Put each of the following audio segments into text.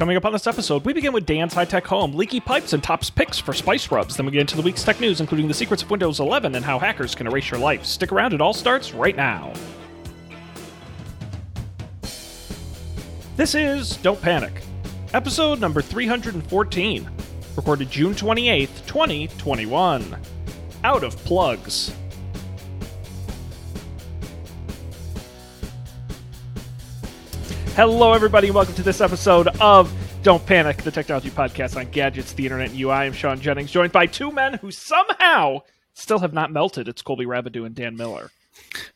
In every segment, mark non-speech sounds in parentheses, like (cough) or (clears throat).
Coming up on this episode, we begin with Dan's high tech home, leaky pipes, and tops picks for spice rubs. Then we get into the week's tech news, including the secrets of Windows 11 and how hackers can erase your life. Stick around, it all starts right now. This is Don't Panic, episode number 314, recorded June 28th, 2021. Out of plugs. Hello, everybody, and welcome to this episode of Don't Panic, the technology podcast on gadgets, the internet, and you. I am Sean Jennings, joined by two men who somehow still have not melted. It's Colby Rabidou and Dan Miller.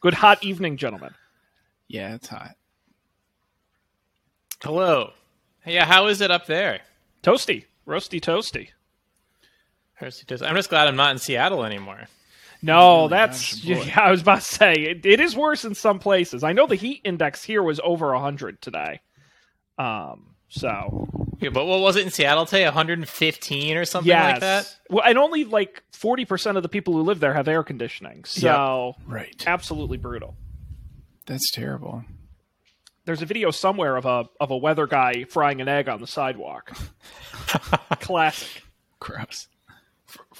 Good hot evening, gentlemen. Yeah, it's hot. Hello. Yeah, how is it up there? Toasty, roasty, toasty. I'm just glad I'm not in Seattle anymore. No, that's (laughs) yeah, I was about to say it, it is worse in some places. I know the heat index here was over hundred today. Um, so Yeah, but what was it in Seattle today? 115 or something yes, like that? well, and only like forty percent of the people who live there have air conditioning. So Right. absolutely brutal. That's terrible. There's a video somewhere of a of a weather guy frying an egg on the sidewalk. (laughs) Classic. Gross.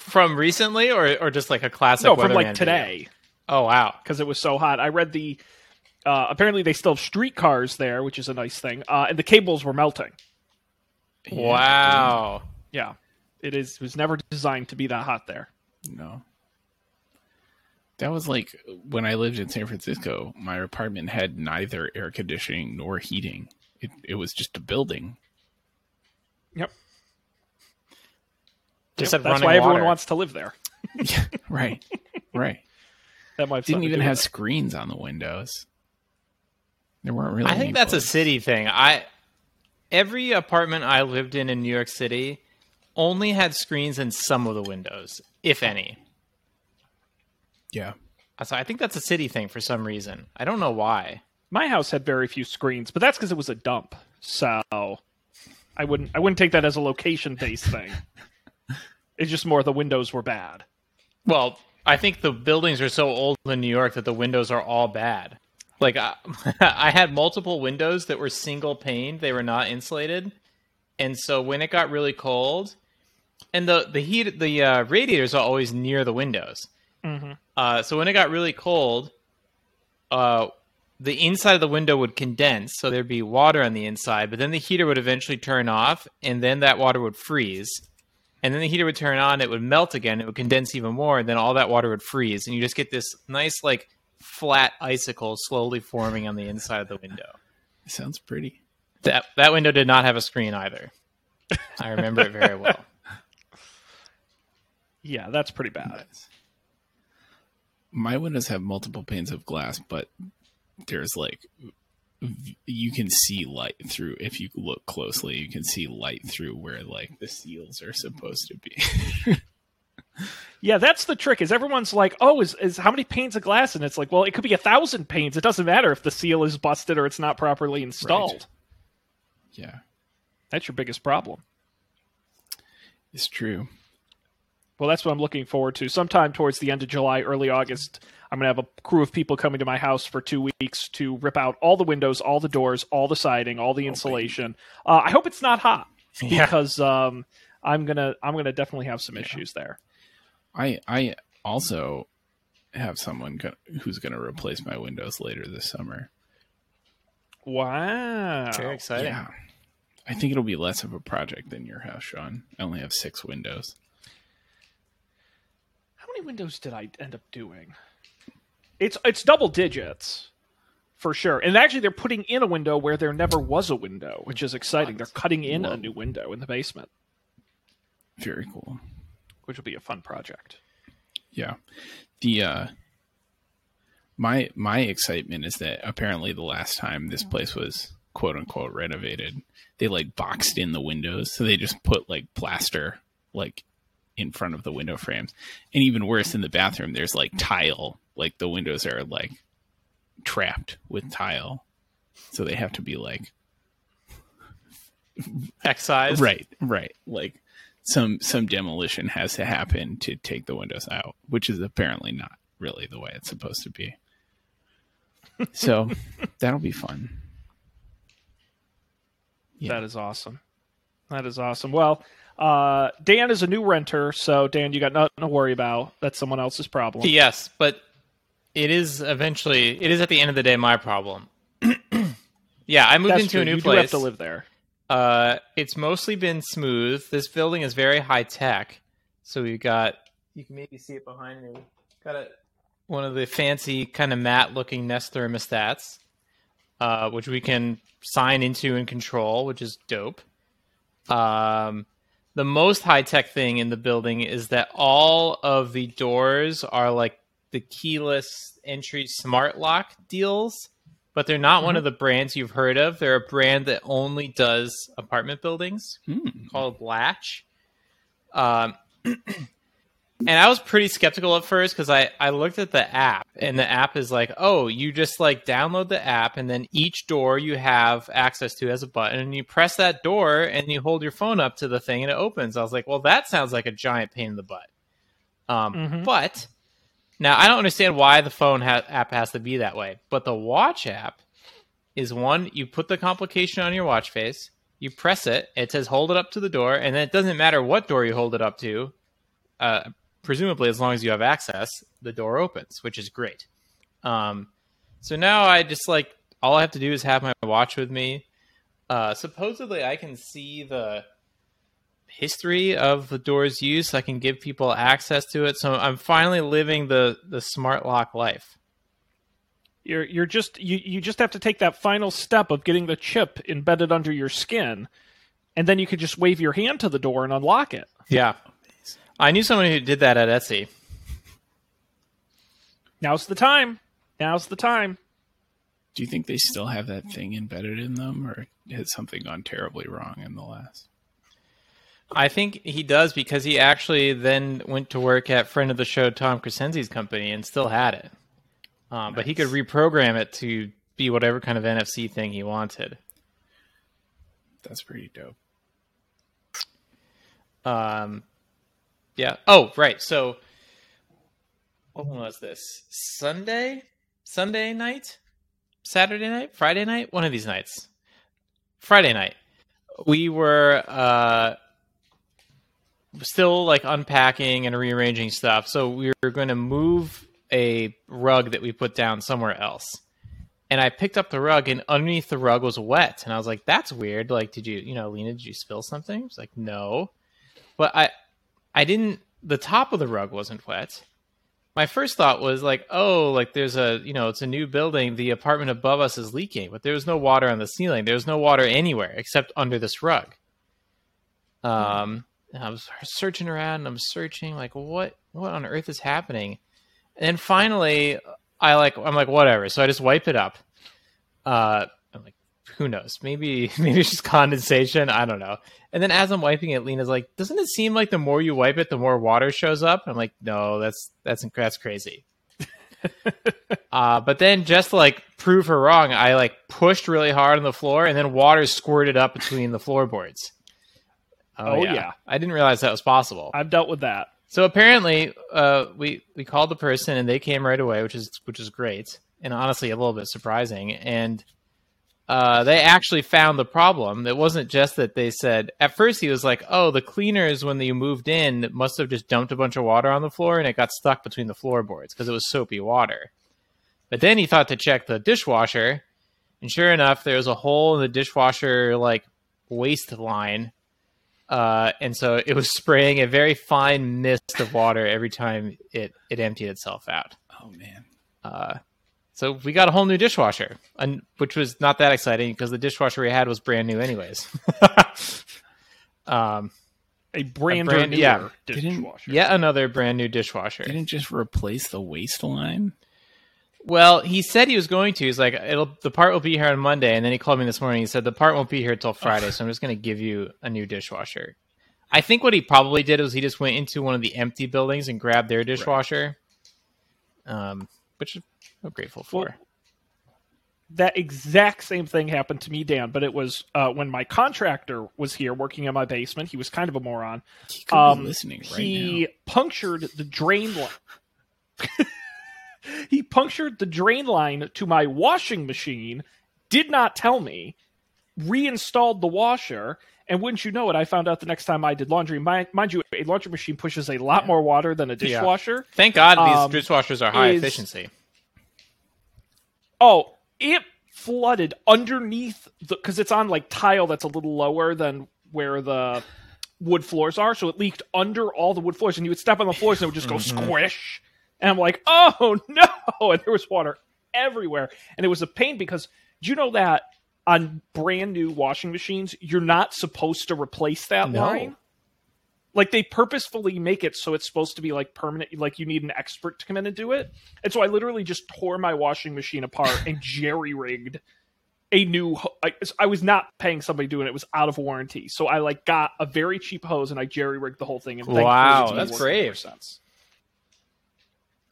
From recently or, or just like a classic no, from weatherman like video? today Oh, wow. because it was so hot. I read the. Uh, apparently, they still have streetcars there, which is a nice thing. Uh, and the cables were melting. Yeah, Wow. Yeah, it is. It was never designed to be that hot there. No. That was like when I lived in San Francisco, my apartment had neither air conditioning nor heating. It it was just a building. Yep. Just Yep, had That's running why everyone wants to live there. (laughs) right. Right. (laughs) That might have Didn't even have with it. screens on the windows. There weren't really I think that's a city thing. I every apartment I lived in in New York City only had screens in some of the windows, if any. Yeah. Uh, so I think that's a city thing for some reason. I don't know why. My house had very few screens, but that's because it was a dump. So I wouldn't. I wouldn't take that as a location based thing. (laughs) It's just more the windows were bad. Well, I think the buildings are so old in New York that the windows are all bad. Like I, (laughs) I had multiple windows that were single pane; they were not insulated, and so when it got really cold, and the the heat, the uh, radiators are always near the windows. Uh, so when it got really cold, uh, the inside of the window would condense, so there'd be water on the inside. But then the heater would eventually turn off, and then that water would freeze. And then the heater would turn on, it would melt again, it would condense even more, and then all that water would freeze, and you just get this nice, like, flat icicle slowly forming on the inside of the window. Sounds pretty. That that window did not have a screen either. I remember it very well. (laughs) Yeah, that's pretty bad. My windows have multiple panes of glass, but there's like v- you can see light through if you look closely. You can see light through where like the seals are supposed to be. (laughs) Yeah, that's the trick. Is everyone's like, oh, is is how many panes of glass? And it's like, well, it could be a thousand panes. It doesn't matter if the seal is busted or it's not properly installed. yeah, That's your biggest problem. it's true. Well, that's what I'm looking forward to. Sometime towards the end of July, early August, I'm going to have a crew of people coming to my house for two weeks to rip out all the windows, all the doors, all the siding, all the insulation. Uh, I hope it's not hot (laughs) Yeah. because um, I'm gonna I'm gonna definitely have some issues there. I I also have someone go- who's going to replace my windows later this summer. Wow. Very exciting. Yeah, I think it'll be less of a project than your house, Sean. I only have six windows. How many windows did I end up doing? It's it's double digits for sure. And actually, they're putting in a window where there never was a window, which is exciting. They're cutting in a new window in the basement, Very cool. which will be a fun project. Yeah. The uh my my excitement is that apparently the last time this place was quote unquote renovated, they like boxed in the windows. So they just put like plaster like in front of the window frames. And even worse in the bathroom, there's like tile. Like the windows are like trapped with tile. So they have to be like Excised. Right, right. Like some some demolition has to happen to take the windows out, which is apparently not really the way it's supposed to be. (laughs) So that'll be fun. Yeah. That is awesome. That is awesome. Well, uh, Dan is a new renter, so Dan, you got nothing to worry about. That's someone else's problem. Yes, but it is eventually. It is at the end of the day my problem. (clears throat) yeah, I moved That's into true. a new you place. do have to live there. Uh, it's mostly been smooth. This building is very high tech. So we've got you can maybe see it behind me. Got a one of the fancy kind of matte looking Nest thermostats, uh, which we can sign into and control, which is dope. Um, the most high tech thing in the building is that all of the doors are like the keyless entry smart lock deals but they're not one of the brands you've heard of. They're a brand that only does apartment buildings Hmm. called Latch. Um, (clears throat) and I was pretty skeptical at first because I, I looked at the app and the app is like, oh, you just like download the app and then each door you have access to has a button and you press that door and you hold your phone up to the thing and it opens. I was like, well, that sounds like a giant pain in the butt. Um, Mhm. But now I don't understand why the phone ha- app has to be that way. But the watch app is one you put the complication on your watch face, you press it, it says hold it up to the door, and then it doesn't matter what door you hold it up to. Uh, presumably, as long as you have access, the door opens, which is great. Um, so now I just like all I have to do is have my watch with me. Uh, supposedly, I can see the history of the door's use. I can give people access to it. So I'm finally living the the smart lock life. You're you're just you, you just have to take that final step of getting the chip embedded under your skin, and then you can just wave your hand to the door and unlock it. Yeah. I knew someone who did that at Etsy. Now's the time. Now's the time. Do you think they still have that thing embedded in them, or has something gone terribly wrong in the last? I think he does because he actually then went to work at friend of the show Tom Crescenzi's company and still had it. Um, But he could reprogram it to be whatever kind of NFC thing he wanted. That's pretty dope. Um, yeah. Oh, right. So, what was this? Sunday? Sunday night? Saturday night? Friday night? One of these nights. Friday night. We were uh, still like unpacking and rearranging stuff. So we were going to move a rug that we put down somewhere else. And I picked up the rug, and underneath the rug was wet. And I was like, "That's weird. Like, did you, you know, Lena, did you spill something?" It's like, "No." but I I didn't the top of the rug wasn't wet. My first thought was like, oh, like there's a you know, it's a new building, the apartment above us is leaking, but there was no water on the ceiling. There was no water anywhere except under this rug. Um and I was searching around and I'm searching like what what on earth is happening? And then finally I like I'm like whatever. So I just wipe it up. Uh I'm like who knows? Maybe (laughs) maybe it's just condensation. I don't know. And then as I'm wiping it, Lena's like, "Doesn't it seem like the more you wipe it, the more water shows up?" I'm like, "No, that's that's that's crazy." (laughs) uh, but then just to, like prove her wrong, I like pushed really hard on the floor, and then water squirted up between the floorboards. Oh, yeah. I didn't realize that was possible. I've dealt with that. So apparently, uh, we we called the person and they came right away, which is which is great, and honestly a little bit surprising. And uh, they actually found the problem. It wasn't just that they said at first he was like, "Oh, the cleaners when you moved in must have just dumped a bunch of water on the floor and it got stuck between the floorboards because it was soapy water." But then he thought to check the dishwasher, and sure enough, there was a hole in the dishwasher like waste line uh, and so it was spraying a very fine mist of water every time it it emptied itself out. Oh man, Uh, so we got a whole new dishwasher, and which was not that exciting because the dishwasher we had was brand new anyways. (laughs) um, A brand, brand- new yeah. dishwasher. yet another brand new dishwasher. didn't just replace the waistline. Well, he said he was going to. He's like, "It'll the part will be here on Monday," and then he called me this morning. He said the part won't be here till Friday, so I'm just going to give you a new dishwasher. I think what he probably did was he just went into one of the empty buildings and grabbed their dishwasher, um, which I'm grateful for. Well, that exact same thing happened to me, Dan, but it was uh, when my contractor was here working in my basement. He was kind of a moron. He Um, listening right he now. punctured the drain line. (laughs) he punctured the drain line to my washing machine, did not tell me, reinstalled the washer, And wouldn't you know it, I found out the next time I did laundry. My, mind you, a laundry machine pushes a lot more water than a dishwasher. Thank God Um, these dishwashers are high is- efficiency. Oh, it flooded underneath the because it's on like tile that's a little lower than where the wood floors are, so it leaked under all the wood floors, and you would step on the floors and it would just go squish. And I'm like, oh (laughs) no! And there was water everywhere, and it was a pain because do you know that on brand new washing machines, you're not supposed to replace that No. line. Like they purposefully make it so it's supposed to be like permanent, like you need an expert to come in and do it. And so I literally just tore my washing machine apart and (laughs) jerry rigged a new. I, I was not paying somebody doing it; it was out of warranty. So I like got a very cheap hose and I jerry rigged the whole thing. And Wow, that's brave. Since.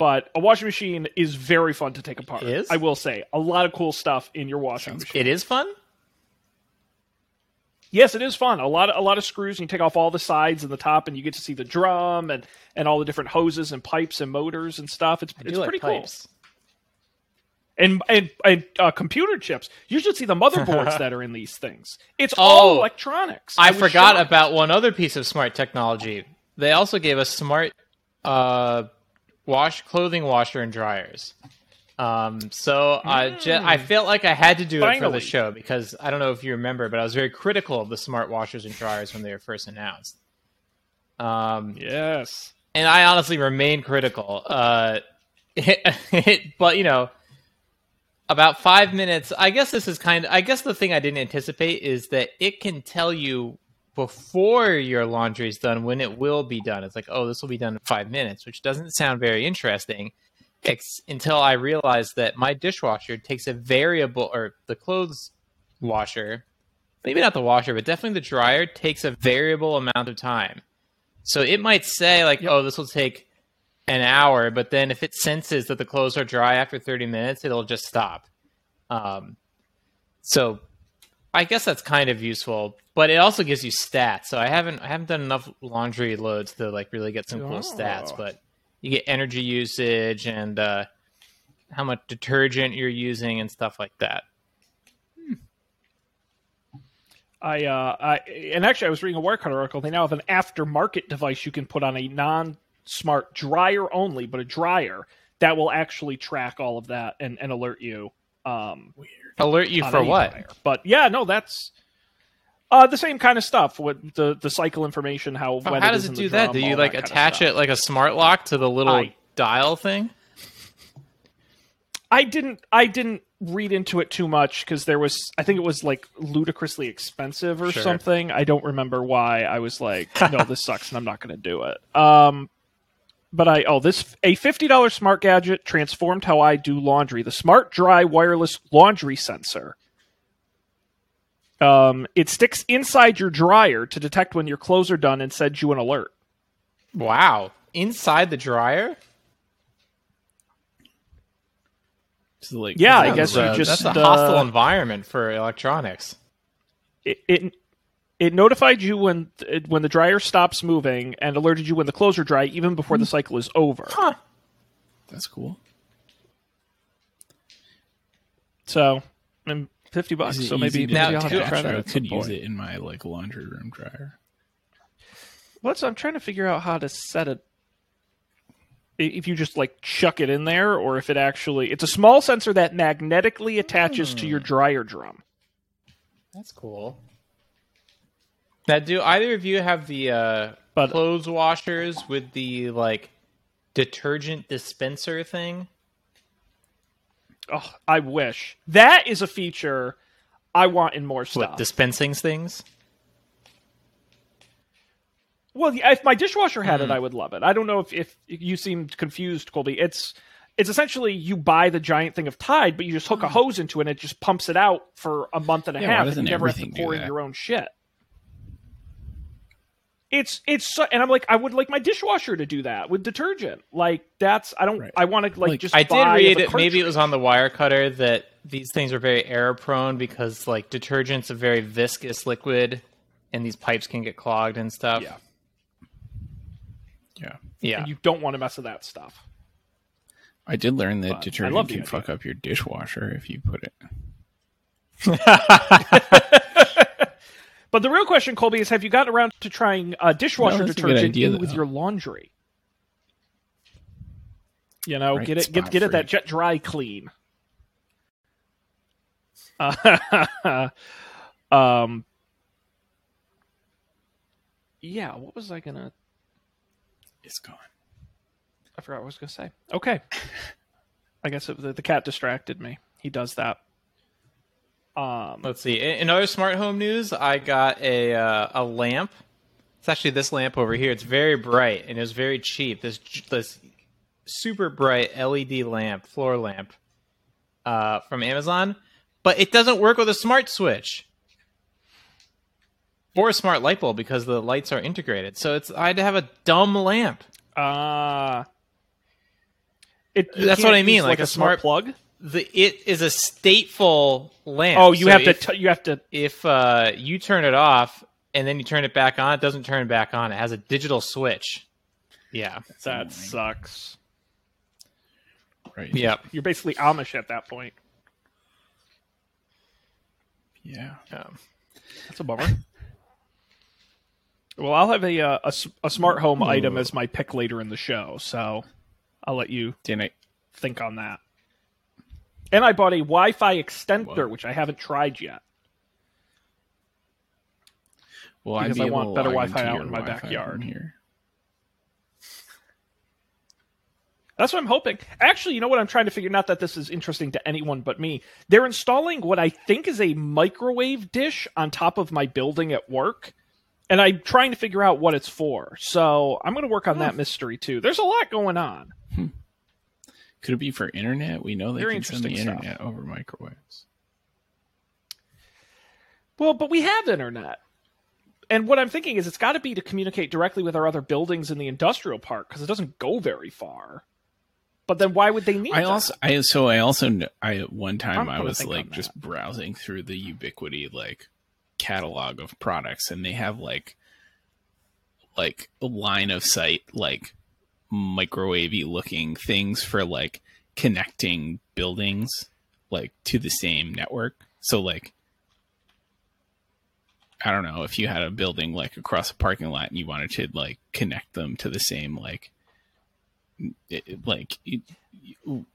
But a washing machine is very fun to take apart. Is? I will say a lot of cool stuff in your washing Sounds machine. It is fun. Yes, it is fun. A lot of a lot of screws. And you take off all the sides and the top, and you get to see the drum and and all the different hoses and pipes and motors and stuff. It's it's like pretty pipes. cool. And and and uh, computer chips. You should see the motherboards (laughs) that are in these things. It's all Oh, electronics. I was forgot shocked. about one other piece of smart technology. They also gave us smart uh, wash clothing washer and dryers. Um, so I I felt like I had to do it for Hmm. The show because I don't know if you remember, but I was very critical of the smart washers and dryers when they were first announced. Um, Yes. and I honestly remain critical. Uh, (laughs) but you know, about five minutes. I guess this is kind of. I guess the thing I didn't anticipate is that it can tell you before your laundry is done when it will be done. It's like, oh, this will be done in five minutes, which doesn't sound very interesting. Ex- until I realized that my dishwasher takes a variable, or the clothes washer, maybe not the washer, but definitely the dryer takes a variable amount of time. So it might say like, "Oh, this will take an hour," but then if it senses that the clothes are dry after 30 minutes, it'll just stop. Um, so I guess that's kind of useful, but it also gives you stats. So I haven't I haven't done enough laundry loads to like really get some cool stats, Oh. but you get energy usage and uh, how much detergent you're using and stuff like that. I, uh, I and actually I was reading a Wirecutter article. They now have an aftermarket device you can put on a non-smart dryer only, but a dryer that will actually track all of that and, and alert you. Um, Alert you for what? dryer. But yeah, no, that's uh, the same kind of stuff. With the the cycle information, how Oh, how it does is it do the that? drum, Do you like that kind of attach it like a smart lock to the little I- dial thing? I didn't I didn't read into it too much because there was I think it was like ludicrously expensive or Sure. something. I don't remember why. I was like, (laughs) no, this sucks and I'm not going to do it. Um, but I oh this a fifty dollars smart gadget transformed how I do laundry. The smart dry wireless laundry sensor. Um, it sticks inside your dryer to detect when your clothes are done and sends you an alert. Wow. Inside the dryer? So, like, Yeah, I sounds guess you Uh, just, that's a uh, hostile environment for electronics. it, it it notified you when it, when the dryer stops moving and alerted you when the clothes are dry, even before the mm. cycle is over. Huh. That's cool. So, and fifty bucks. So maybe, maybe Now, I'll have could- to try that. I could use it in my like laundry room dryer. What's I'm trying to figure out how to set it. If you just like chuck it in there, or if it actually, it's a small sensor that magnetically attaches to your hmm. dryer drum. That's cool. Now, do either of you have the uh, But- clothes washers with the like detergent dispenser thing? Oh, I wish that is a feature I want in more stuff. What dispensing things? Well, if my dishwasher had Hmm. it, I would love it. I don't know if, if you seemed confused, Colby. It's it's essentially you buy the giant thing of Tide, but you just hook a hose into it and it just pumps it out for a month and a Yeah, half, and you never have to pour in your own shit. It's it's so, and I'm like I would like my dishwasher to do that with detergent. Like that's I don't Right. I want to like, Like, just I did buy read it. Maybe it was on the wire cutter that these things are very error prone because like detergent's a very viscous liquid, and these pipes can get clogged and stuff. Yeah. Yeah, yeah. and you don't want to mess with that stuff. I did learn that But detergent love can idea. fuck up your dishwasher if you put it. (laughs) (laughs) But the real question, Colby, is have you gotten around to trying uh, dishwasher No, that's a good detergent idea, with though. your laundry? You know, Right, get it, get get it that jet dry clean. Uh, (laughs) um, yeah. What was I gonna? It's gone. I forgot what I was gonna say. Okay. (laughs) I guess it, the, the cat distracted me. He does that. Um, Let's see. In other smart home news, I got a uh, a lamp. It's actually this lamp over here. It's very bright and it's very cheap. This this super bright LED lamp, floor lamp, uh, from Amazon, but it doesn't work with a smart switch or a smart light bulb because the lights are integrated. So it's I had to have a dumb lamp. Uh it, That's what I mean, use, like a a smart, smart- plug. The it is a stateful lamp. Oh, you So have to t- you have to. if uh, you turn it off and then you turn it back on, it doesn't turn back on. It has a digital switch. Yeah. That annoying. sucks. Right. Yep. You're basically Amish at that point. Yeah. Um, That's a bummer. well, I'll have a uh, a, s- a smart home item as my pick later in the show, so I'll let you Didn't I? think on that. And I bought a Wi-Fi extender, Whoa. which I haven't tried yet. Well, Because be I want better Wi-Fi out in my Wi-Fi backyard. here. That's what I'm hoping. Actually, you know what I'm trying to figure? Not that this is interesting to anyone but me. They're installing what I think is a microwave dish on top of my building at work, and I'm trying to figure out what it's for. So I'm going to work on that mystery too. There's a lot going on. Could it be for internet? We know they Very can send the stuff. internet over microwaves. Well, but we have internet. And what I'm thinking is it's got to be to communicate directly with our other buildings in the industrial park because it doesn't go very far. But then why would they need I that? also, I so I also, I one time I'm I was like just browsing through the Ubiquiti like catalog of products, and they have like, like a line of sight like microwavy looking things for like connecting buildings like to the same network. So like I don't know if you had a building like across a parking lot and you wanted to like connect them to the same like it- like it-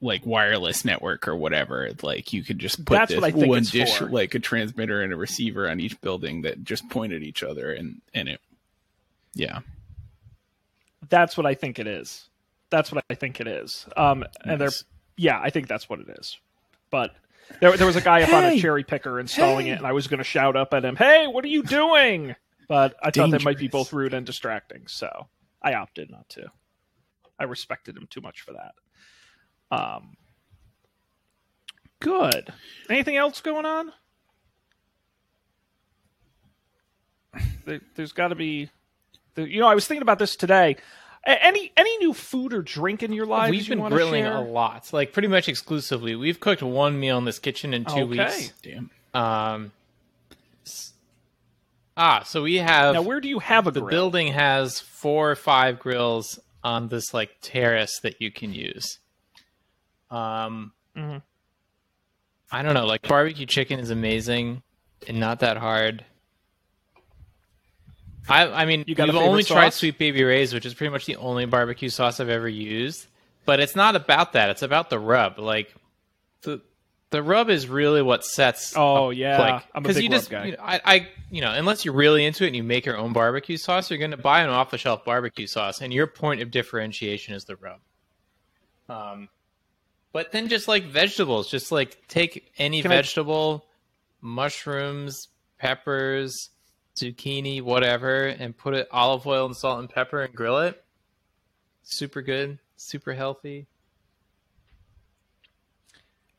like wireless network or whatever like you could just put That's this what I think one dish for. like a transmitter and a receiver on each building that just point at each other and and it yeah That's what I think it is. That's what I think it is. Um, and they're yeah, I think that's what it is. But there, there was a guy up on a cherry picker installing Hey! it, and I was going to shout up at him, "Hey, what are you doing?" But I thought that might be both rude and distracting, so I opted not to. I respected him too much for that. Um, good. Anything else going on? There, there's got to be. There- You know, I was thinking about this today. Any any new food or drink in your lives We've you been want to grilling share? a lot, like pretty much exclusively. We've cooked one meal in this kitchen in two Okay. weeks. damn Um, ah, so we have Now, where do you have a the grill? building has four or five grills on this like terrace that you can use. Um, Mhm. I don't know, like barbecue chicken is amazing and not that hard. I I mean, you got we've only tried? Sweet Baby Ray's, which is pretty much the only barbecue sauce I've ever used. But it's not about that; it's about the rub. Like the the rub is really what sets. Oh up, yeah, like, I'm a big you just, guy. You know, I, I, you know, unless you're really into it and you make your own barbecue sauce, you're going to buy an off-the-shelf barbecue sauce, and your point of differentiation is the rub. Um, but then just like vegetables, just like take any Can I- vegetable, mushrooms, peppers, zucchini, whatever, and put it olive oil and salt and pepper and grill it. Super good, super healthy.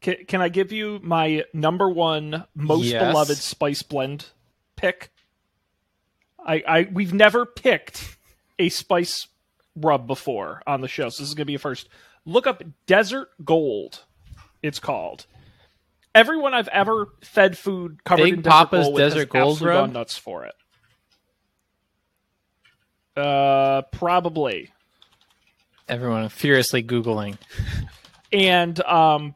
Can, can I give you my number one most Yes. beloved spice blend pick? I, I we've never picked a spice rub before on the show, so this is gonna be a first. Look up Desert Gold. It's called. Everyone I've ever fed food covered Big in Desert Papa's Gold with has Desert Gold rub? gone nuts for it. Uh, probably. Everyone furiously googling. And um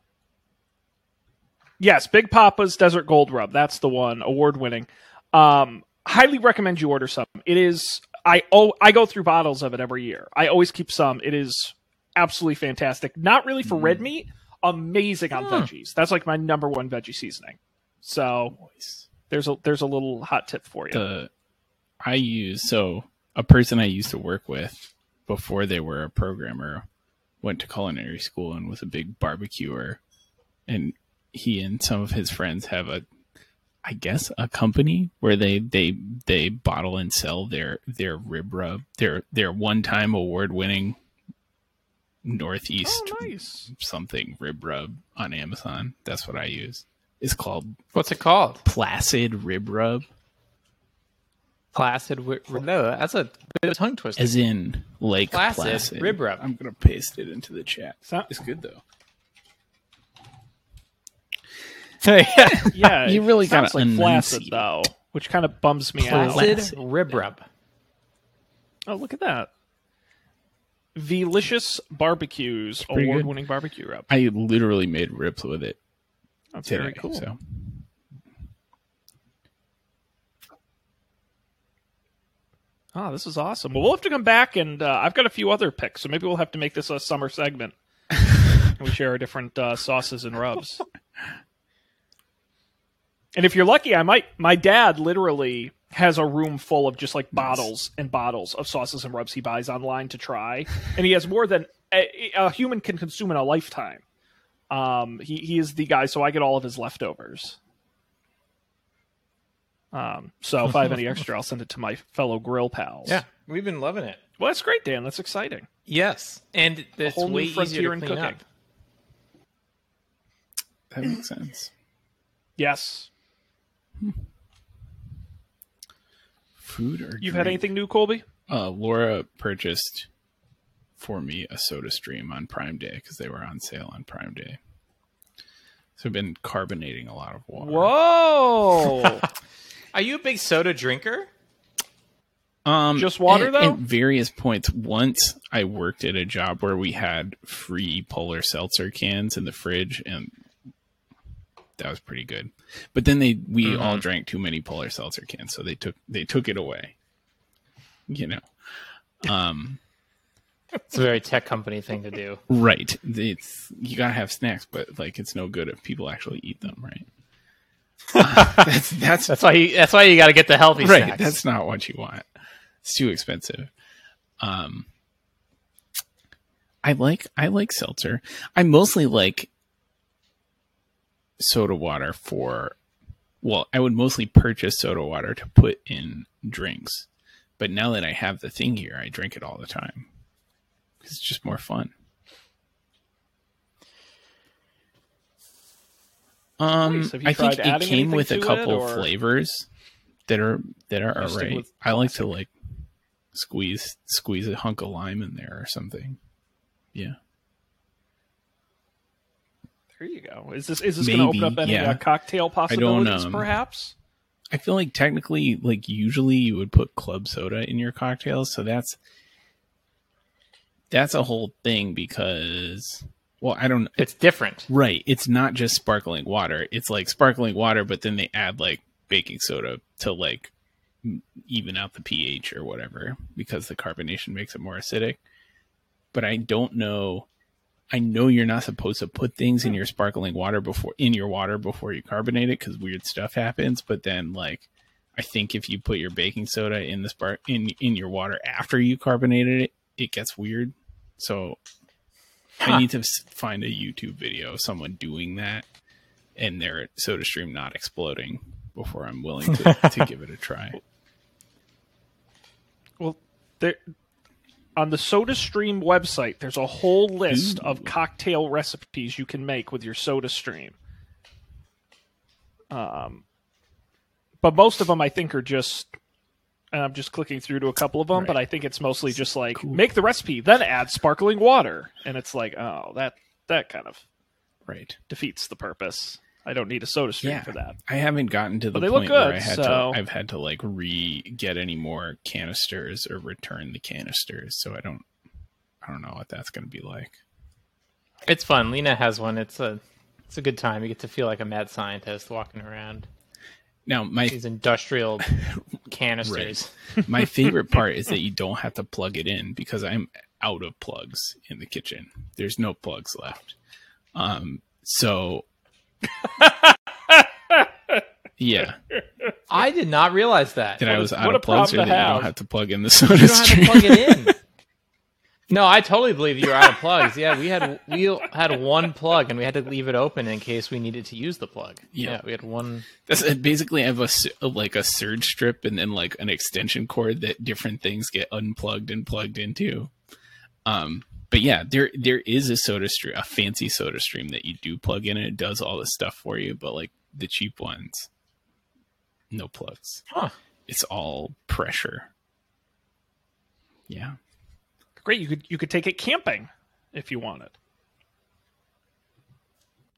yes, Big Papa's Desert Gold Rub. That's the one, award winning. Um highly recommend you order some. It is I oh I go through bottles of it every year. I always keep some. It is absolutely fantastic. Not really for red meat, amazing on Hmm. veggies. That's like my number one veggie seasoning. So Voice. there's a there's a little hot tip for you. the I use so a person I used to work with before they were a programmer went to culinary school and was a big barbecuer and he and some of his friends have a I guess a company where they they they bottle and sell their their rib rub their their one time award winning northeast oh, nice. something rib rub on Amazon. That's what I use. It's called What's it called? Placid Rib Rub. Placid. wi- No, that's a bit of a tongue twister. As in Lake Placid Placid, rib rub. I'm gonna paste it into the chat. So- It's good though. (laughs) yeah. (laughs) Yeah, (laughs) You really sounds gotta like flaccid though, which kind of bums me out. Placid rib rub. Oh, look at that. Velicious Barbecues, award-winning barbecue rub. I literally made ribs with it That's today. very cool. So Oh, this is awesome. Well, we'll have to come back, and uh, I've got a few other picks, so maybe we'll have to make this a summer segment. and (laughs) we share our different uh, sauces and rubs. and if you're lucky, I might. My dad literally has a room full of just like bottles and bottles of sauces and rubs he buys online to try, and he has more than a, a human can consume in a lifetime. Um, he he is the guy, so I get all of his leftovers. Um, so if I have any extra, I'll send it to my fellow grill pals. Yeah, we've been loving it. Well, that's great, Dan. That's exciting. Yes, and it's whole new way frontier easier to in clean cooking. up. that makes sense. Yes. Food or You've had anything new, Colby? Uh, Laura purchased for me a Soda Stream on Prime Day because they were on sale on Prime Day. So I've been carbonating a lot of water. Whoa! (laughs) Are you a big soda drinker? Um, Just water, at, though? At various points. Once I worked at a job where we had free polar seltzer cans in the fridge, and that was pretty good. But then they we Mm-hmm. all drank too many polar seltzer cans, so they took they took it away. You know, um, It's a very tech company thing to do. right? It's you gotta have snacks, but like it's no good if people actually eat them, right? (laughs) that's that's That's why you. That's why you got to get the healthy right. snacks. That's not what you want. It's too expensive. Um, I like I like seltzer. I mostly like soda water for. Well, I would mostly purchase soda water to put in drinks, but now that I have the thing here, I drink it all the time. It's just more fun. Um, Nice. Have you I think it came with a to it, couple flavors that are that are alright. with I like to like squeeze squeeze a hunk of lime in there or something. Yeah, there you go. Is this is this going to open up any yeah. uh, cocktail possibilities, um, perhaps? I feel like technically, like usually you would put club soda in your cocktails, so that's that's a whole thing because well, I don't It's different. right. It's not just sparkling water. It's like sparkling water, but then they add like baking soda to like even out the pH or whatever because the carbonation makes it more acidic. But I don't know. I know you're not supposed to put things in your sparkling water before in your water before you carbonate it because weird stuff happens. But then, like, I think if you put your baking soda in the spark in in your water after you carbonated it, it gets weird. So I need to find a YouTube video of someone doing that and their soda stream not exploding before I'm willing to, to (laughs) give it a try. Well, there on the SodaStream website, there's a whole list Ooh. of cocktail recipes you can make with your SodaStream. Um, but most of them, I think, are just. And I'm just clicking through to a couple of them, but I think it's mostly just like make the recipe, then add sparkling water, and it's like, oh, that that kind of Right. defeats the purpose. I don't need a soda stream Yeah. for that. I haven't gotten to the But they look point where good, I had so- to I've had to like re get any more canisters or return the canisters, so I don't I don't know what that's gonna be like. It's fun. Lena has one. It's a. It's a good time. You get to feel like a mad scientist walking around. Now my These industrial (laughs) canisters. my favorite (laughs) part is that you don't have to plug it in because I'm out of plugs in the kitchen. There's no plugs left. Um, so (laughs) yeah, I did not realize that. that I was out what of plugs, or problem that to you don't have. have to plug in the soda You don't have to stream. plug it in. (laughs) No, I totally believe you were out of plugs. Yeah, we had we had one plug and we had to leave it open in case we needed to use the plug. Yeah. Yeah, we had one. That's basically I have a s- like a surge strip and then like an extension cord that different things get unplugged and plugged into. Um, but yeah, there there is a soda stream, a fancy soda stream that you do plug in and it does all this stuff for you. But like the cheap ones, no plugs. Huh. It's all pressure. Yeah, Great, you could you could take it camping if you wanted.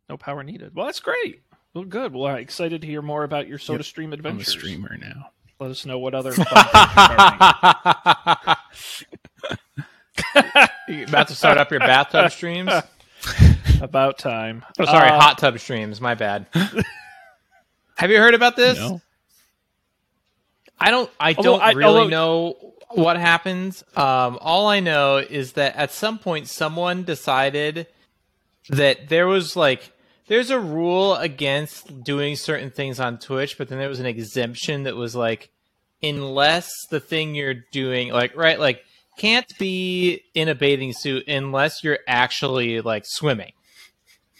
No power needed. Well, that's great. Well, good. Well, I'm excited to hear more about your Soda Yep. Stream I'm a streamer now. Let us know what other (laughs) (laughs) fun things you're. You about to start up your bathtub streams? (laughs) About time. Oh, sorry, Uh, hot tub streams. My bad. (laughs) Have you heard about this? No, I don't. I Although don't I- really although- know what happens. Um, all I know is that at some point someone decided that there was like there's a rule against doing certain things on Twitch, but then there was an exemption that was like unless the thing you're doing like right like can't be in a bathing suit unless you're actually like swimming.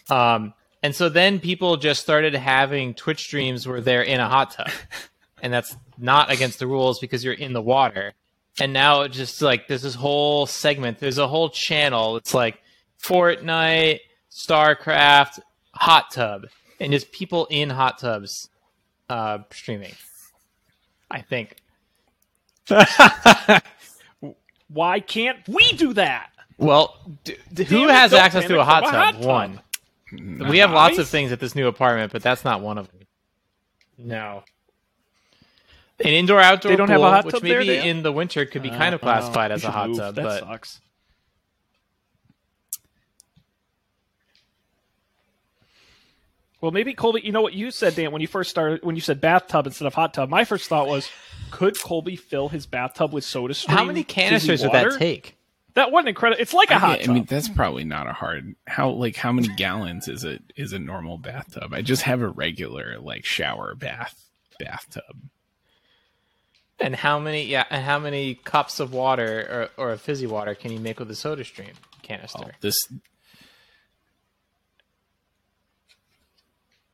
Um, and so then people just started having Twitch streams where they're in a hot tub (laughs) and that's not against the rules because you're in the water. And now it's just like there's this whole segment, there's a whole channel. It's like Fortnite, StarCraft, hot tub, and just people in hot tubs uh, streaming. I think. (laughs) Why can't we do that? Well, d- d- who has access to a hot a tub? hot tub. One. No. We have lots of things at this new apartment, but that's not one of them. No. An indoor outdoor They don't have a pool, hot which tub there, maybe Dan? in the winter could be kind of Uh, classified we as a hot tub, That but sucks. Well, maybe Colby. You know what you said, Dan, when you first started, when you said bathtub instead of hot tub. My first thought was, could Colby fill his bathtub with Soda Stream? how many fizzy canisters would water? that take? That wasn't incredible. It's like a hot I tub. mean, that's probably not a hard. How like how many gallons is it? Is a normal bathtub? I just have a regular like shower bath bathtub. And how many? Yeah, and how many cups of water or, or a fizzy water can you make with a Soda Stream canister? Oh, this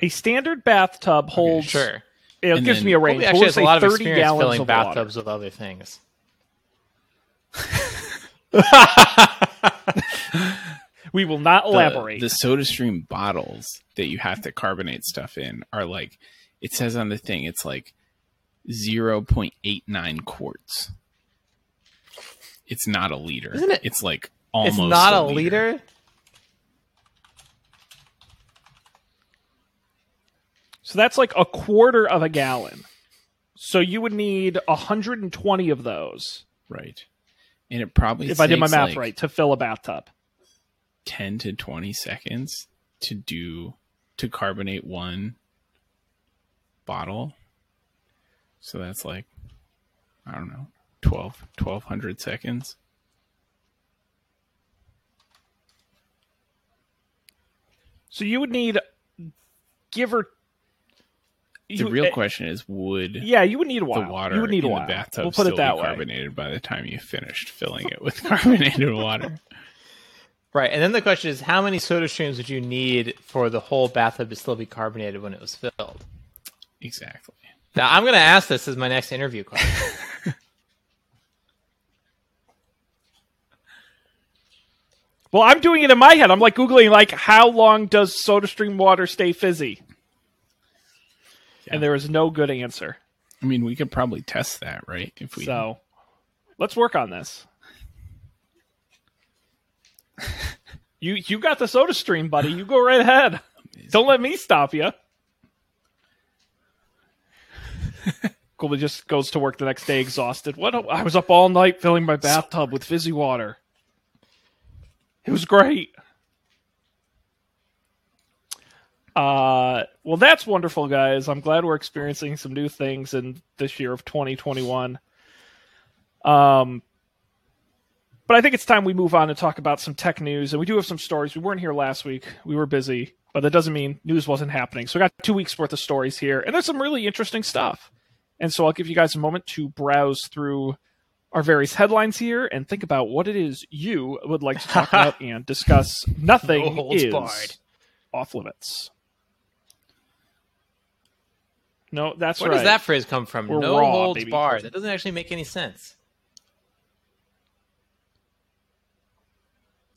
a standard bathtub holds. sure. It And gives then- me a range. we actually has a lot of 30 experience gallons filling of water. bathtubs with other things. (laughs) We will not elaborate. The, Soda Stream bottles that you have to carbonate stuff in are like it says on the thing. It's like zero point eight nine quarts. It's not a liter. Isn't it- It's like almost. it's not a liter. liter. So that's like a quarter of a gallon. So you would need 120 of those, right? And it probably if I did my math like, right, to fill a bathtub. 10 to 20 seconds to do to carbonate one bottle so that's like i don't know 12 1200 seconds So you would need, give or. The real eh, question is would Yeah, you would need a the water you would need a in while. the bathtub we'll put still it that be way. carbonated by the time you finished filling it with (laughs) carbonated water Right, and then the question is, how many Soda Streams would you need for the whole bathtub to still be carbonated when it was filled? exactly Now, I'm going to ask this as my next interview question. (laughs) Well, I'm doing it in my head. I'm like googling like how long does Soda Stream water stay fizzy, Yeah. and there is no good answer. i mean we could probably test that right if we So let's work on this. (laughs) You you got the Soda Stream, buddy. You go right ahead. Don't let me stop you. (laughs) Colby just goes to work the next day exhausted. What? a- I was up all night filling my bathtub with fizzy water. It was great. Uh, well, that's wonderful, guys. I'm glad we're experiencing some new things in this year of 2021. Um, but I think it's time we move on and talk about some tech news. And we do have some stories. We weren't here last week. We were busy, but that doesn't mean news wasn't happening. So we got two weeks worth of stories here, and there's some really interesting stuff. And so I'll give you guys a moment to browse through our various headlines here and think about what it is you would like to talk (laughs) about and discuss. Nothing No is barred. off limits. No, that's Where right. does that phrase come from? We're no raw, holds baby. barred. That doesn't actually make any sense.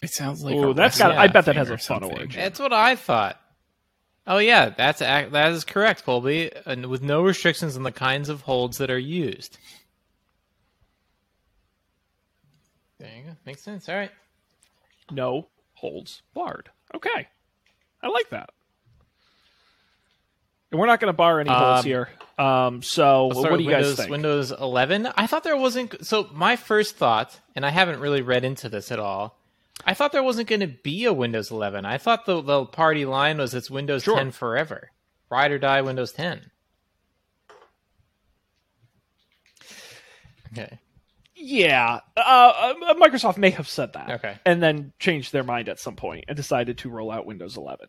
It sounds like Ooh, a that's got. wrestling I bet that has a fun something. origin. That's what I thought. Oh yeah, that's that is correct, Colby. And with no restrictions on the kinds of holds that are used. There you go. Makes sense. All right. no holds barred. Okay, I like that. And we're not going to bar any holds Um, here. Um, so Let's what do you with guys think? Windows 11. I thought there wasn't. So my first thought, and I haven't really read into this at all. I thought there wasn't going to be a Windows 11. I thought the the party line was it's Windows Sure. 10 forever, ride or die Windows 10. Okay. Yeah, uh, uh, Microsoft may have said that. Okay. and then changed their mind at some point and decided to roll out Windows 11.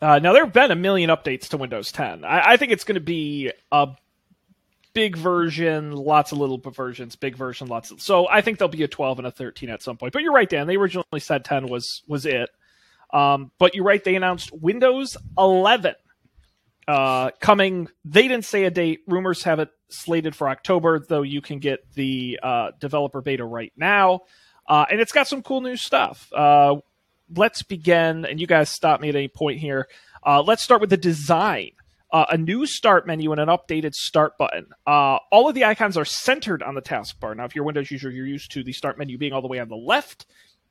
Uh, now there have been a million updates to Windows 10. I, I think it's going to be a big version, lots of little versions, big version, lots of. So I think there'll be a 12 and a 13 at some point. But you're right, Dan. They originally said 10 was was it. Um, but you're right. They announced Windows 11 uh, coming. They didn't say a date. Rumors have it slated for October, though you can get the uh, developer beta right now. Uh, and it's got some cool new stuff. Uh, let's begin, and you guys stop me at any point here. Uh, let's start with the design. Uh, a new start menu and an updated start button. Uh, all of the icons are centered on the taskbar. Now, if you're a Windows user, you're used to the start menu being all the way on the left.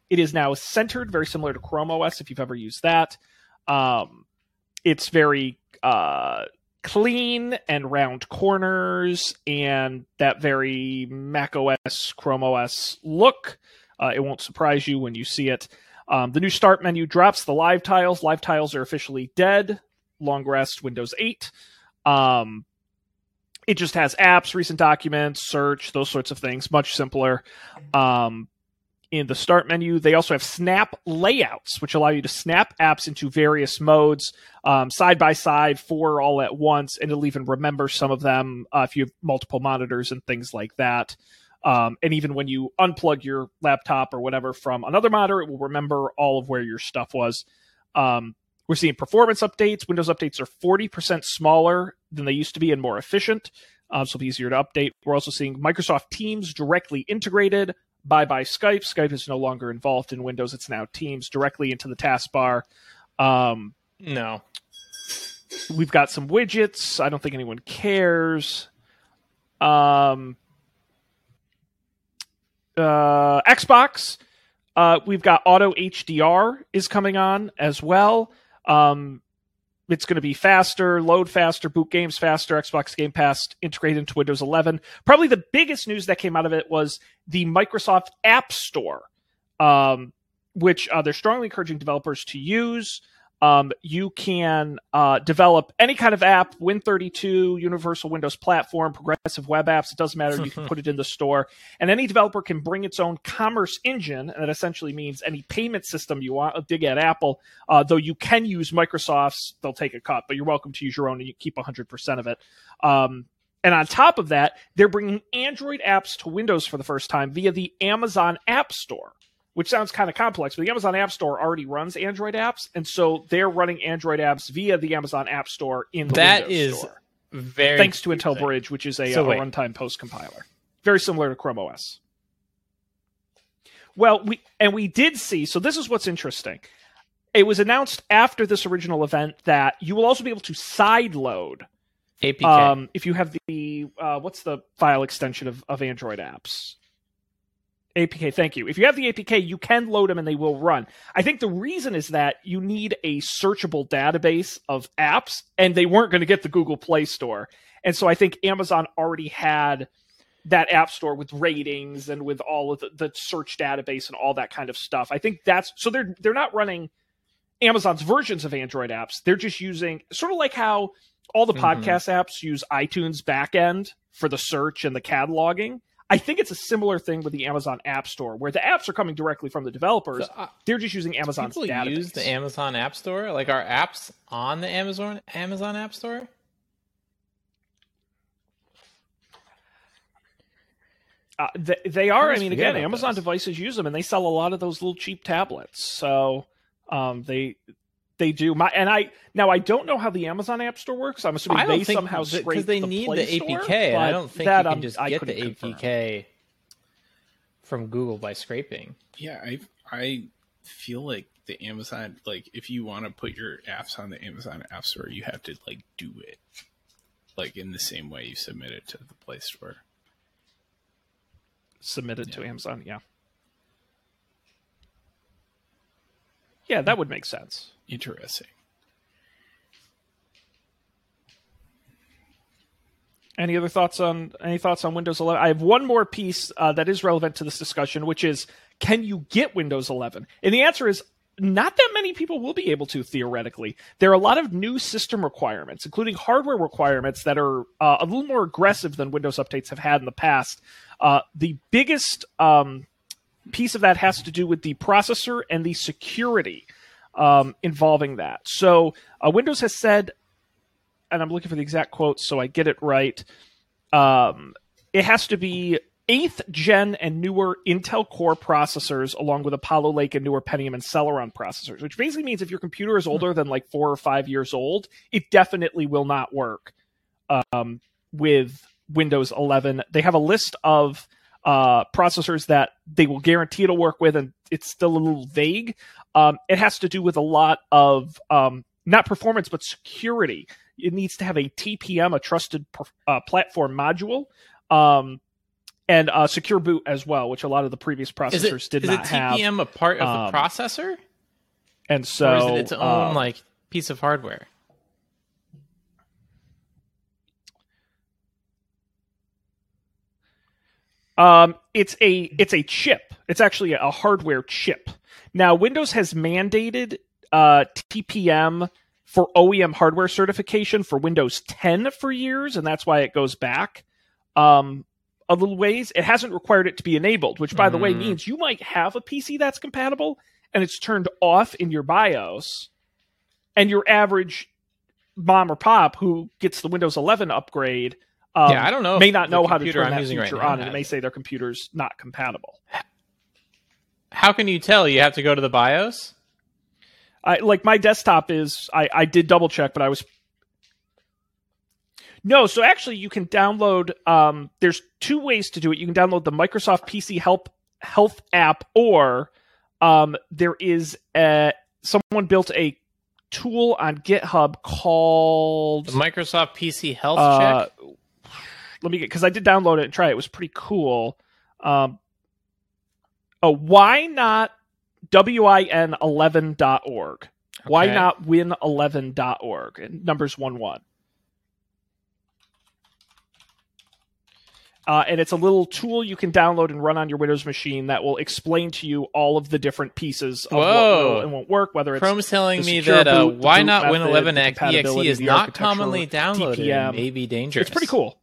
It is now centered, very similar to Chrome OS if you've ever used that. Um, it's very uh, clean and round corners and that very Mac OS, Chrome OS look. Uh, it won't surprise you when you see it. Um, the new start menu drops the live tiles. Live tiles are officially dead. Long rest Windows 8. Um, it just has apps, recent documents, search, those sorts of things. Much simpler. Um, in the start menu, they also have snap layouts, which allow you to snap apps into various modes um, side by side, four all at once, and it'll even remember some of them uh, if you have multiple monitors and things like that. Um, and even when you unplug your laptop or whatever from another monitor, it will remember all of where your stuff was. Um, we're seeing performance updates. Windows updates are 40% smaller than they used to be and more efficient, uh, so it'll be easier to update. We're also seeing Microsoft Teams directly integrated. Bye bye Skype. Skype is no longer involved in Windows. It's now Teams directly into the taskbar. Um, No. we've got some widgets. I don't think anyone cares. Um, uh, Xbox. Uh, we've got Auto HDR is coming on as well. Um, it's going to be faster, load faster, boot games faster. Xbox Game Pass integrated into Windows 11. Probably the biggest news that came out of it was the Microsoft App Store, um, which uh, they're strongly encouraging developers to use. Um, you can uh, develop any kind of app, Win32, Universal Windows Platform, progressive web apps. It doesn't matter. You can (laughs) put it in the store, and any developer can bring its own commerce engine, and that essentially means any payment system you want. Dig at Apple, uh, though you can use Microsoft's. They'll take a cut, but you're welcome to use your own, and you keep 100% of it. Um, and on top of that, they're bringing Android apps to Windows for the first time via the Amazon App Store which sounds kind of complex, but the Amazon App Store already runs Android apps, and so they're running Android apps via the Amazon App Store in the That Windows is Store, Very thanks to Intel. Bridge, which is a, So a runtime post compiler, very similar to Chrome OS. Well, we and we did see. So this is what's interesting. It was announced after this original event that you will also be able to side load APK. um, if you have the uh, what's the file extension of, of Android apps? APK, thank you. If you have the APK, you can load them and they will run. I think the reason is that you need a searchable database of apps, and they weren't going to get the Google Play Store. And so I think Amazon already had that app store with ratings and with all of the, the search database and all that kind of stuff. I think that's so they're they're not running Amazon's versions of Android apps. They're just using sort of like how all the Mhm. podcast apps use iTunes backend for the search and the cataloging. I think it's a similar thing with the Amazon App Store, where the apps are coming directly from the developers. So, uh, They're just using Amazon's people database. use the Amazon App Store. Like our apps on the Amazon Amazon App Store. Uh, they, they are. I always mean, again, Amazon devices use them, and they sell a lot of those little cheap tablets. So um, they they do. My and I now I don't know how the Amazon App Store works. I'm assuming I don't they think somehow scrape because they the need Play the Store, APK, and I don't think that you I'm- can just I get the couldn't confirm. APK from Google by scraping. Yeah, I I feel like the Amazon like if you want to put your apps on the Amazon App Store, you have to like do it like in the same way you submit it to the Play Store. submitted to Yeah. Amazon. Yeah, yeah, that would make sense. Interesting. Any other thoughts on any thoughts on Windows 11? I have one more piece uh, that is relevant to this discussion, which is can you get Windows 11? And the answer is not that many people will be able to theoretically. There are a lot of new system requirements, including hardware requirements that are uh, a little more aggressive than Windows updates have had in the past. Uh, the biggest um, piece of that has to do with the processor and the security um, involving that. So uh, Windows has said and I'm looking for the exact quote so I get it right. Um, it has to be eighth gen and newer Intel Core processors, along with Apollo Lake and newer Pentium and Celeron processors, which basically means if your computer is older than like four or five years old, it definitely will not work um, with Windows 11. They have a list of uh, processors that they will guarantee it'll work with, and it's still a little vague. Um, it has to do with a lot of um, not performance but security. It needs to have a TPM, a trusted per- uh, platform module, um, and uh, secure boot as well, which a lot of the previous processors Is it, did is not it have. TPM a part of Um, the processor, And so, or is it its own um, like piece of hardware? Um, it's a it's a chip. It's actually a hardware chip. Now, Windows has mandated uh, TPM for OEM hardware certification for Windows 10 for years, and that's why it goes back um, a little ways. It hasn't required it to be enabled, which, by the way, Mhm. means you might have a PC that's compatible and it's turned off in your BIOS, and your average mom or pop who gets the Windows 11 upgrade. Um, yeah, I don't know. may not know how to turn I'm that feature right on, and it may say their computer's not compatible. How can you tell? You have to go to the BIOS. I like my desktop is I, I did double check, but I was no. So actually, you can download. Um, there's two ways to do it. You can download the Microsoft PC Help Health app, or um, there is a someone built a tool on GitHub called The Microsoft PC Health uh, Check. let me get because I did download it and try it. It was pretty cool. Um, oh, why not win11.org? Why not win11.org? And numbers 1 1. Uh, and it's a little tool you can download and run on your Windows machine that will explain to you all of the different pieces of what Whoa. will and won't work, whether it's Chrome's telling me that uh, boot, why not Win the 11 exe is not commonly downloaded and may be dangerous. It's pretty cool.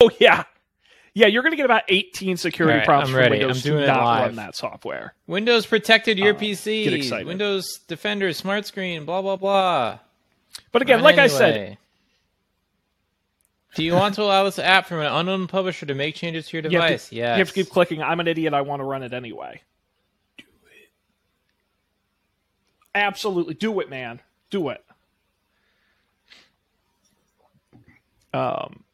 Oh yeah, yeah. You're going to get about 18 security All right, prompts I'm from ready. Windows I'm doing to it not live. run that software. Windows protected your Uh, PC. get excited. Windows Defender, Smart Screen, blah blah blah. But again, Run like I said, do you want to allow this app from an unknown publisher to make changes to your device? Yeah. you have to keep clicking. I'm an idiot. I want to run it anyway. Do it. Absolutely, do it, man. Do it. Um,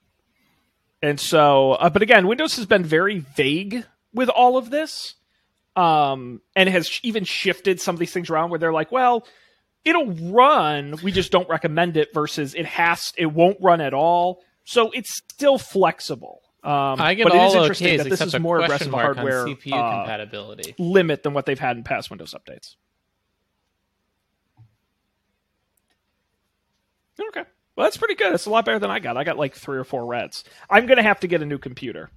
and so, uh, but again, Windows has been very vague with all of this, um, and has sh- even shifted some of these things around where they're like, well, it'll run, we just don't recommend it. Versus it has, it won't run at all. So it's still flexible. Um, I get but it is interesting that this is more aggressive hardware CPU uh, compatibility. limit than what they've had in past Windows updates. Okay. Well, that's pretty good. That's a lot better than I got. I got like three or four reds. I'm going to have to get a new computer.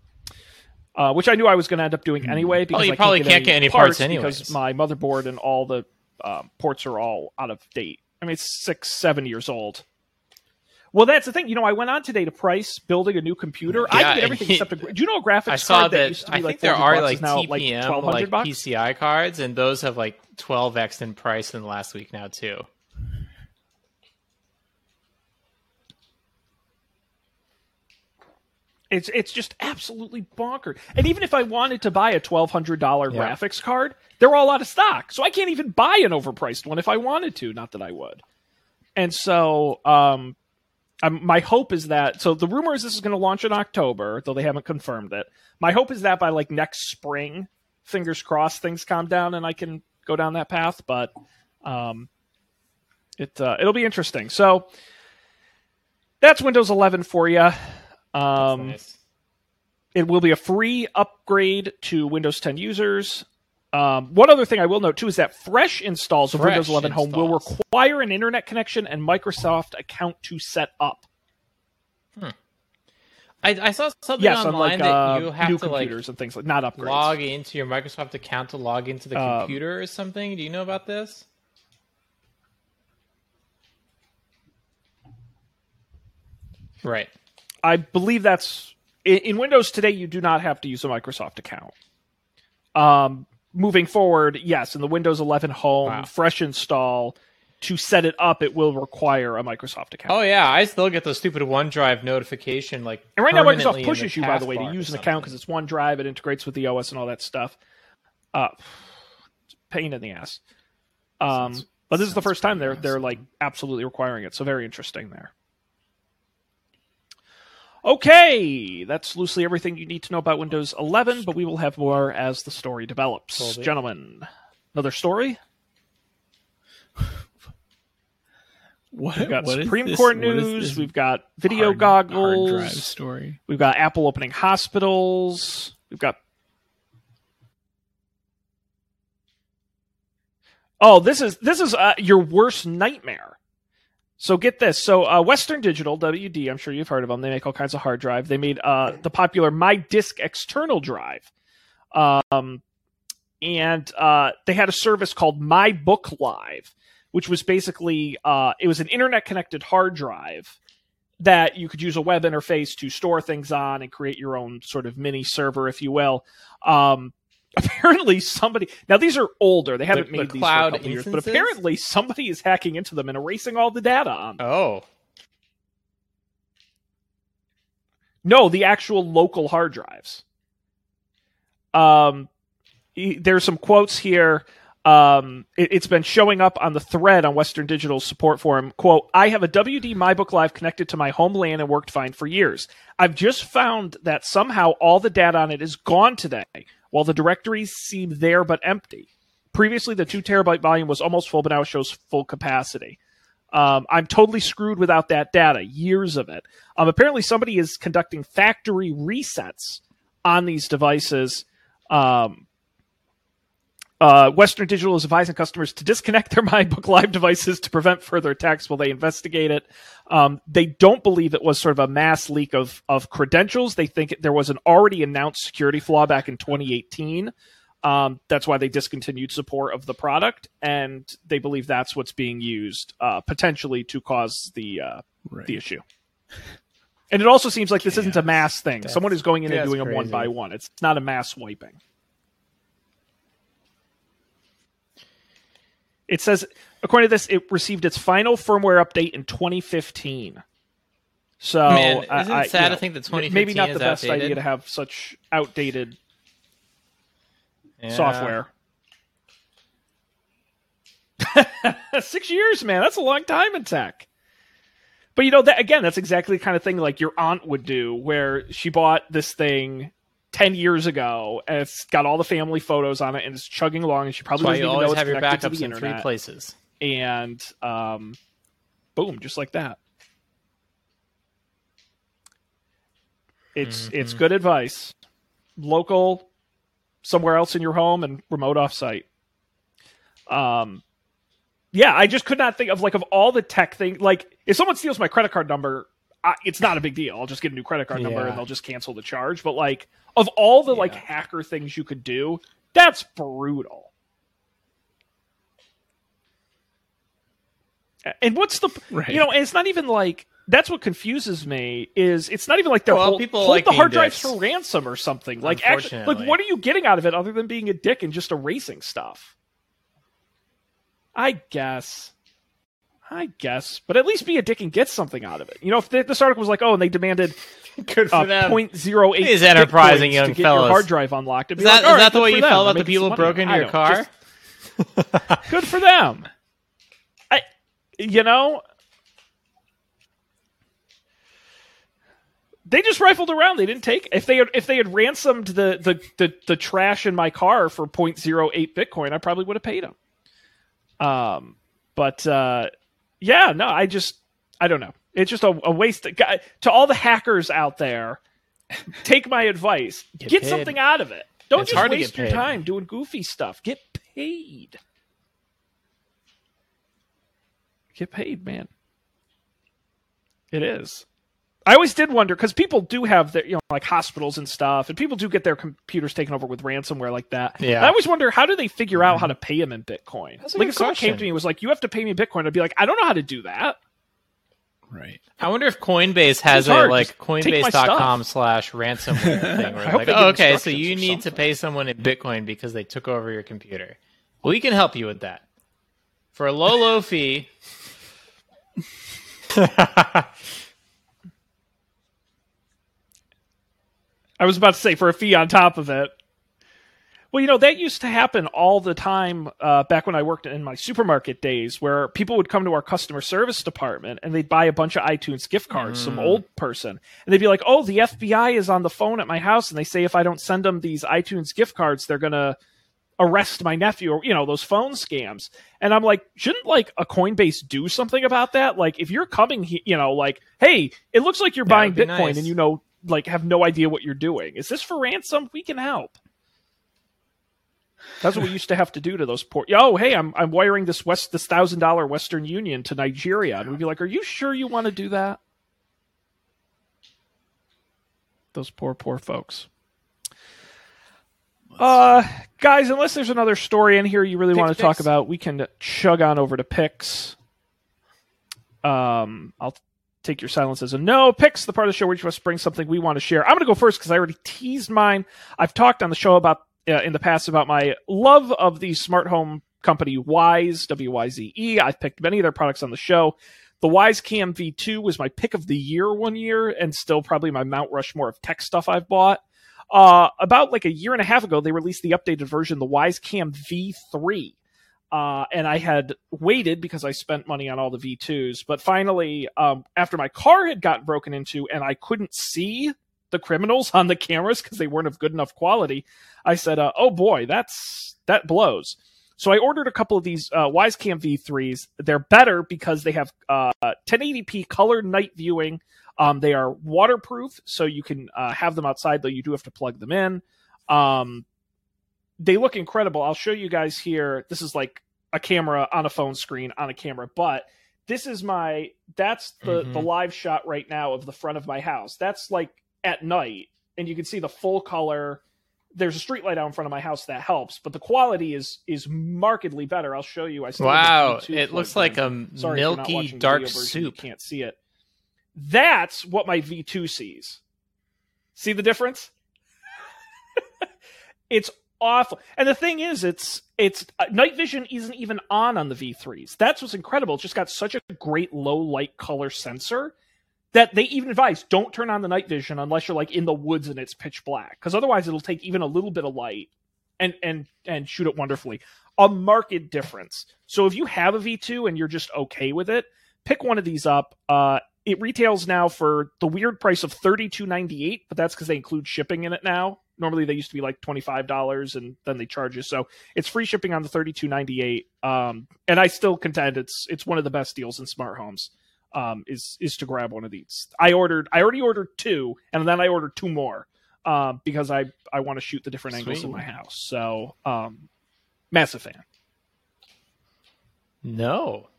uh, which I knew I was going to end up doing anyway. Because you I probably can't get any parts because my motherboard and all the um, ports are all out of date. I mean, it's six, seven years old. Well, that's the thing. You know, I went on today to price building a new computer. I Yeah, can get everything (laughs) except a. Do you know a graphics I saw card that, that. used to be I like think there are like like TPM, twelve hundred like bucks? PCI cards, and those have like 12x in price in the last week now too. It's it's just absolutely bonkers. And even if I wanted to buy a twelve hundred dollar Yeah. graphics card, they're all out of stock. So I can't even buy an overpriced one if I wanted to. Not that I would. And so, um, um my hope is that. So the rumor is this is going to launch in October, though they haven't confirmed it. My hope is that by like next spring, fingers crossed, things calm down and I can go down that path. But um, it uh, it'll be interesting. So that's Windows 11 for you. Um, nice. it will be a free upgrade to Windows 10 users. Um, one other thing I will note too is that fresh installs of Fresh Windows 11 Home will require an internet connection and Microsoft account to set up. I, I saw something Yes, online unlike that uh, you have to like computers and things like not upgrades. log into your Microsoft account to log into the Um, computer or something. Do you know about this? Right. I believe that's in, in Windows today. You do not have to use a Microsoft account. Um, moving forward, yes, in the Windows 11 Home Wow. fresh install to set it up, it will require a Microsoft account. Oh yeah, I still get the stupid OneDrive notification like. And right now, Microsoft pushes you, by the way, to use an account because it's OneDrive, it integrates with the OS and all that stuff. Uh, pain in the ass. Um, Sounds- but this is the first time they're they're like absolutely requiring it, so very interesting there. Okay, that's loosely everything you need to know about Windows 11, but we will have more as the story develops. Gentlemen, another story. What, We've got what Supreme Court news. We've got video hard- goggles. hard drive story. We've got Apple opening hospitals. We've got. Oh, this is this is uh, your worst nightmare. So get this. So uh, Western Digital (WD), I'm sure you've heard of them. They make all kinds of hard drive. They made uh, the popular My Disk external drive, um, and uh, they had a service called My Book Live, which was basically uh, it was an internet connected hard drive that you could use a web interface to store things on and create your own sort of mini server, if you will. Um, apparently, somebody now these are older; they haven't the made these cloud for a couple years, but apparently somebody is hacking into them and erasing all the data on them. Oh, No, the actual local hard drives. Um, there's some quotes here. Um, it, has been showing up on the thread on Western Digital's support forum. Quote: I have a WD MyBook Live connected to my home LAN and worked fine for years. I've just found that somehow all the data on it is gone today, while the directories seem there but empty. Previously, the two terabyte volume was almost full, but now it shows full capacity. Um, I'm totally screwed without that data. Years of it. Um, apparently, somebody is conducting factory resets on these devices. Um, uh, Western Digital is advising customers to disconnect their (laughs) MyBook Live devices to prevent further attacks while they investigate it. Um, they don't believe it was sort of a mass leak of of credentials. They think there was an already announced security flaw back in 2018. Um, that's why they discontinued support of the product, and they believe that's what's being used uh, potentially to cause the uh, Right. the issue. And it also seems like this isn't a mass thing. That's- Someone is going in and doing them one by one. It's not a mass wiping. It says, according to this, it received its final firmware update in 2015. So, Man, I- isn't it I- you sad to know, think that maybe not the is best idea to have such outdated Yeah. software. (laughs) Six years, man. That's a long time in tech. But you know, that again, that's exactly the kind of thing like your aunt would do, where she bought this thing ten years ago, and it's got all the family photos on it, and it's chugging along, and she probably doesn't you even know it's have your backups in three places. And um, boom, just like that. It's it's Mhm. good advice. Local, somewhere else in your home, and remote offsite. Um, yeah, I just could not think of like of all the tech thing. Like, if someone steals my credit card number, I, it's not a big deal. I'll just get a new credit card number Yeah. and they'll just cancel the charge. But like, of all the like hacker things you could do, that's brutal. And what's the Right. (laughs) you know? And it's not even like that's what confuses me is it's not even like they're Well, hold, people hold like the hard drives for ransom or something. Like actually, like what are you getting out of it other than being a dick and just erasing stuff? I guess. I guess, but at least be a dick and get something out of it. You know, if this article was like, "Oh, and they demanded (laughs) Good for uh, them. 0.08 These enterprising young to get fellas. your hard drive unlocked," Is that, like, is right, that the way you them. felt about the people who broke into your car? just- (laughs) good for them. I, you know, they just rifled around. They didn't take. If they had, if they had ransomed the the the, the trash in my car for 0.08 Bitcoin, I probably would have paid them. Um, but uh, yeah, no, I just I don't know. It's just a, a waste. Of, guy- to all the hackers out there, take my advice. (laughs) Get, Get something out of it. Don't It's just waste your time doing goofy stuff. Get paid. Get paid, man. It is. I always did wonder because people do have their, you know, like hospitals and stuff, and people do get their computers taken over with ransomware like that. Yeah. And I always wonder how do they figure out mm-hmm. how to pay them in Bitcoin? That's a like good if someone came to me and was like, "You have to pay me in Bitcoin," I'd be like, "I don't know how to do that." Right. I wonder if Coinbase has a like Just take my Coinbase.com slash ransomware (laughs) thing where I it's hope like, oh, okay, so you need to pay someone in Bitcoin because they took over your computer. We can help you with that for a low, low fee. (laughs) I was about to say for a fee on top of it. Well, you know that used to happen all the time uh, back when I worked in my supermarket days, where people would come to our customer service department and they'd buy a bunch of iTunes gift cards, some old person, and they'd be like, "Oh, the FBI is on the phone at my house, and they say if I don't send them these iTunes gift cards, they're gonna arrest my nephew or you know those phone scams." And I'm like, shouldn't like a Coinbase do something about that? Like, if you're coming, he- you know, like, hey, it looks like you're That buying Bitcoin nice. and you know, like, have no idea what you're doing. Is this for ransom? We can help. That's what we used to have to do to those poor. Oh, hey, I'm I'm wiring this West this thousand dollar Western Union to Nigeria, and we'd be like, "Are you sure you want to do that?" Those poor, poor folks. Uh, guys, unless there's another story in here you really Picks, want to talk about, we can chug on over to picks. Um, I'll take your silence as a no. Picks the part of the show where each of us brings something we want to share. I'm going to go first because I already teased mine. I've talked on the show about uh, in the past about my love of the smart home company Wyze, W Y Z E. I've picked many of their products on the show. The Wyze Cam V2 was my pick of the year one year, and still probably my Mount Rushmore of tech stuff I've bought. Uh, about like a year and a half ago, they released the updated version, the Wyze Cam V3. Uh, and I had waited because I spent money on all the V2s. But finally, um, after my car had gotten broken into and I couldn't see the criminals (laughs) on the cameras because they weren't of good enough quality, I said, uh, "Oh boy, that's that blows." So I ordered a couple of these uh, Wyze Cam V3s. They're better because they have uh, 1080p color night viewing. Um, they are waterproof, so you can uh, have them outside, though you do have to plug them in. Um, they look incredible. I'll show you guys here. This is like a camera on a phone screen on a camera, but this is my that's the Mhm. the live shot right now of the front of my house. That's like at night, and you can see the full color. There's a street light out in front of my house that helps, but the quality is is markedly better. I'll show you. I Wow, it looks like a Sorry if you're not milky dark version, You soup. can't see it. That's what my V2 sees. See the difference? (laughs) it's awful. And the thing is, it's it's uh, night vision isn't even on on the V3s. That's what's incredible. It's just got such a great low light color sensor that they even advise don't turn on the night vision unless you're like in the woods and it's pitch black because otherwise it'll take even a little bit of light and and and shoot it wonderfully. A marked difference. So if you have a V2 and you're just okay with it, pick one of these up. Uh, it retails now for the weird price of thirty two ninety eight, but that's because they include shipping in it now. Normally they used to be like twenty five dollars, and then they charge you. So it's free shipping on the thirty two ninety eight. Um, and I still contend it's it's one of the best deals in smart homes. Um, is is to grab one of these. I ordered. I already ordered two, and then I ordered two more um, because I I want to shoot the different angles in my house. So um, massive fan. No.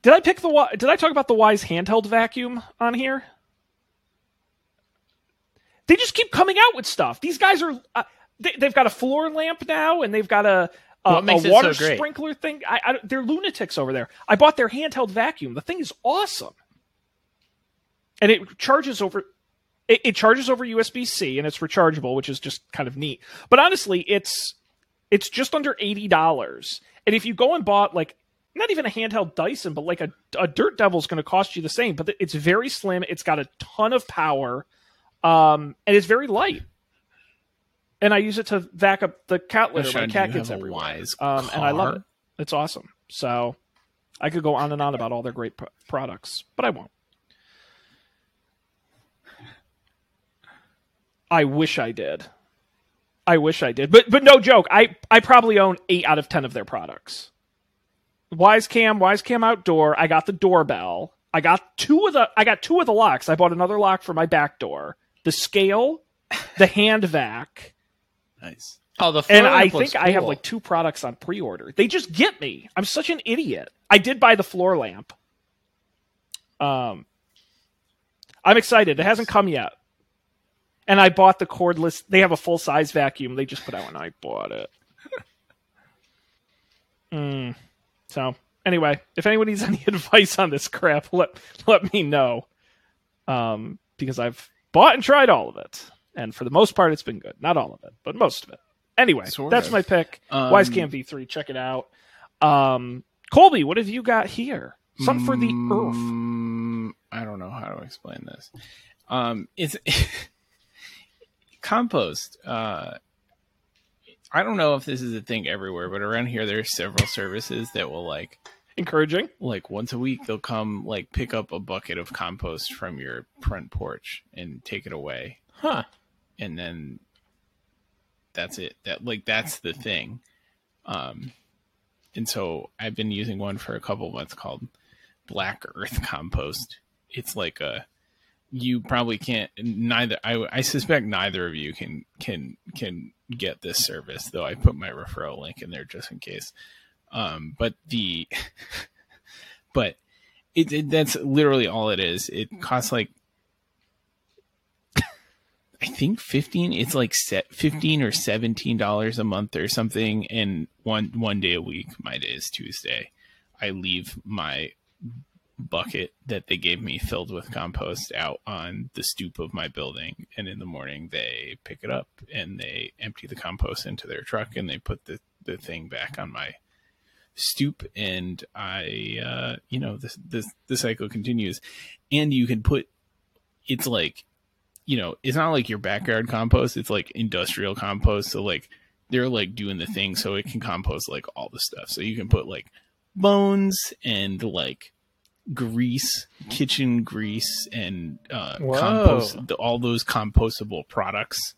Did I pick the Did I talk about the Wyze handheld vacuum on here? They just keep coming out with stuff. These guys are uh, they, they've got a floor lamp now, and they've got a a, a water so sprinkler thing. I, I, they're lunatics over there. I bought their handheld vacuum. The thing is awesome, and it charges over. It, it charges over USB C, and it's rechargeable, which is just kind of neat. But honestly, it's it's just under eighty dollars. And if you go and bought like not even a handheld Dyson, but like a, a Dirt Devil's going to cost you the same. But it's very slim. It's got a ton of power, um, and it's very light. And I use it to vac up the cat litter. My do cat gets everywhere, um, and I love it. It's awesome. So I could go on and on about all their great pro- products, but I won't. I wish I did. I wish I did, but but no joke. I I probably own eight out of ten of their products. Wyze Cam, Wisecam Outdoor. I got the doorbell. I got two of the. I got two of the locks. I bought another lock for my back door. The scale, the hand vac, Nice. Oh, the floor and I lamp looks think I have like two products on pre-order. They just get me. I'm such an idiot. I did buy the floor lamp. Um, I'm excited. It hasn't come yet, and I bought the cordless. They have a full size vacuum. They just put out when I bought it. (laughs) mm. So anyway, if anyone needs any (laughs) advice on this crap, let let me know. Um, because I've bought and tried all of it, and for the most part, it's been good. Not all of it, but most of it. Anyway, Sort that's of. my pick. Um, Wyze Cam V3. Check it out. Um, Colby, what have you got here? Something for the Earth. Mm, I don't know how to explain this. Um, it's (laughs) compost. Uh, I don't know if this is a thing everywhere, but around here there's several services that will like Encouraging. like once a week they'll come like pick up a bucket of compost from your front porch and take it away. Huh? and then that's it. That like that's the thing. Um and so i've been using one for a couple months called black earth compost. It's like a you probably can't neither I, I suspect neither of you can can can get this service though i put my referral link in there just in case um but the (laughs) but it, it that's literally all it is it costs like (coughs) I think fifteen. It's like set fifteen or seventeen dollars a month or something, and one one day a week. My day is Tuesday. I leave my bucket that they gave me filled with compost out on the stoop of my building, and in the morning they pick it up and they empty the compost into their truck and they put the the thing back on my stoop and I uh you know this this the cycle continues and you can put it's like you know, it's not like your backyard compost. It's like industrial compost. So like they're like doing the thing so it can compost like all the stuff. So you can put like bones and like grease, kitchen grease, and uh, Whoa. compost the, all those compostable products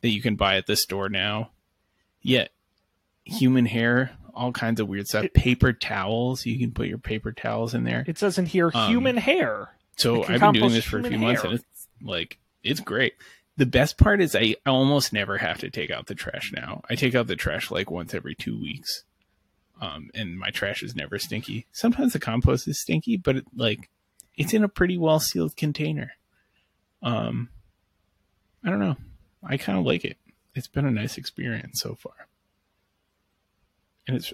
that you can buy at the store now. Yet human hair, all kinds of weird stuff. paper towels, you can put your paper towels in there. It says in here Um, human hair. So I've been doing this for a few months, and it's like it's great. The best part is I almost never have to take out the trash now. I take out the trash like once every two weeks, um, and my trash is never stinky. Sometimes the compost is stinky, but it, like it's in a pretty well sealed container. Um, I don't know. I kind of like it. It's been a nice experience so far, and it's